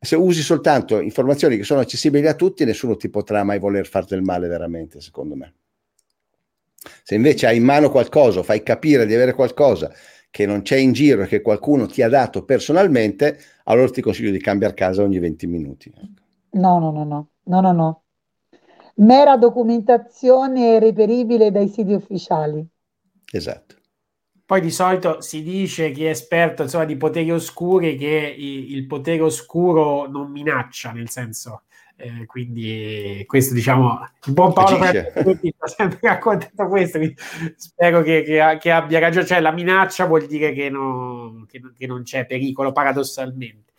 se usi soltanto informazioni che sono accessibili a tutti, nessuno ti potrà mai voler far del male veramente, secondo me. Se invece hai in mano qualcosa, fai capire di avere qualcosa che non c'è in giro e che qualcuno ti ha dato personalmente, allora ti consiglio di cambiare casa ogni 20 minuti. No, no, no, no, no, no, no. Mera documentazione reperibile dai siti ufficiali. Esatto. Poi di solito si dice chi è esperto insomma, di poteri oscuri che il potere oscuro non minaccia, nel senso, eh, quindi questo diciamo, il buon Paolo ha sempre raccontato questo, spero che, che- che abbia ragione, cioè la minaccia vuol dire che, no- che non- che non c'è pericolo paradossalmente.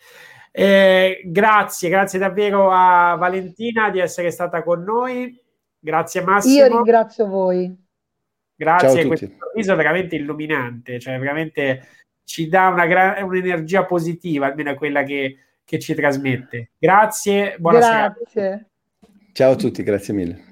Eh, grazie, grazie davvero a Valentina di essere stata con noi, grazie Massimo. Io ringrazio voi. Grazie, a questo sorriso è veramente illuminante, cioè veramente ci dà una gra- un'energia positiva, almeno quella che, che ci trasmette. Grazie, buonasera. Grazie. Ciao a tutti, grazie mille.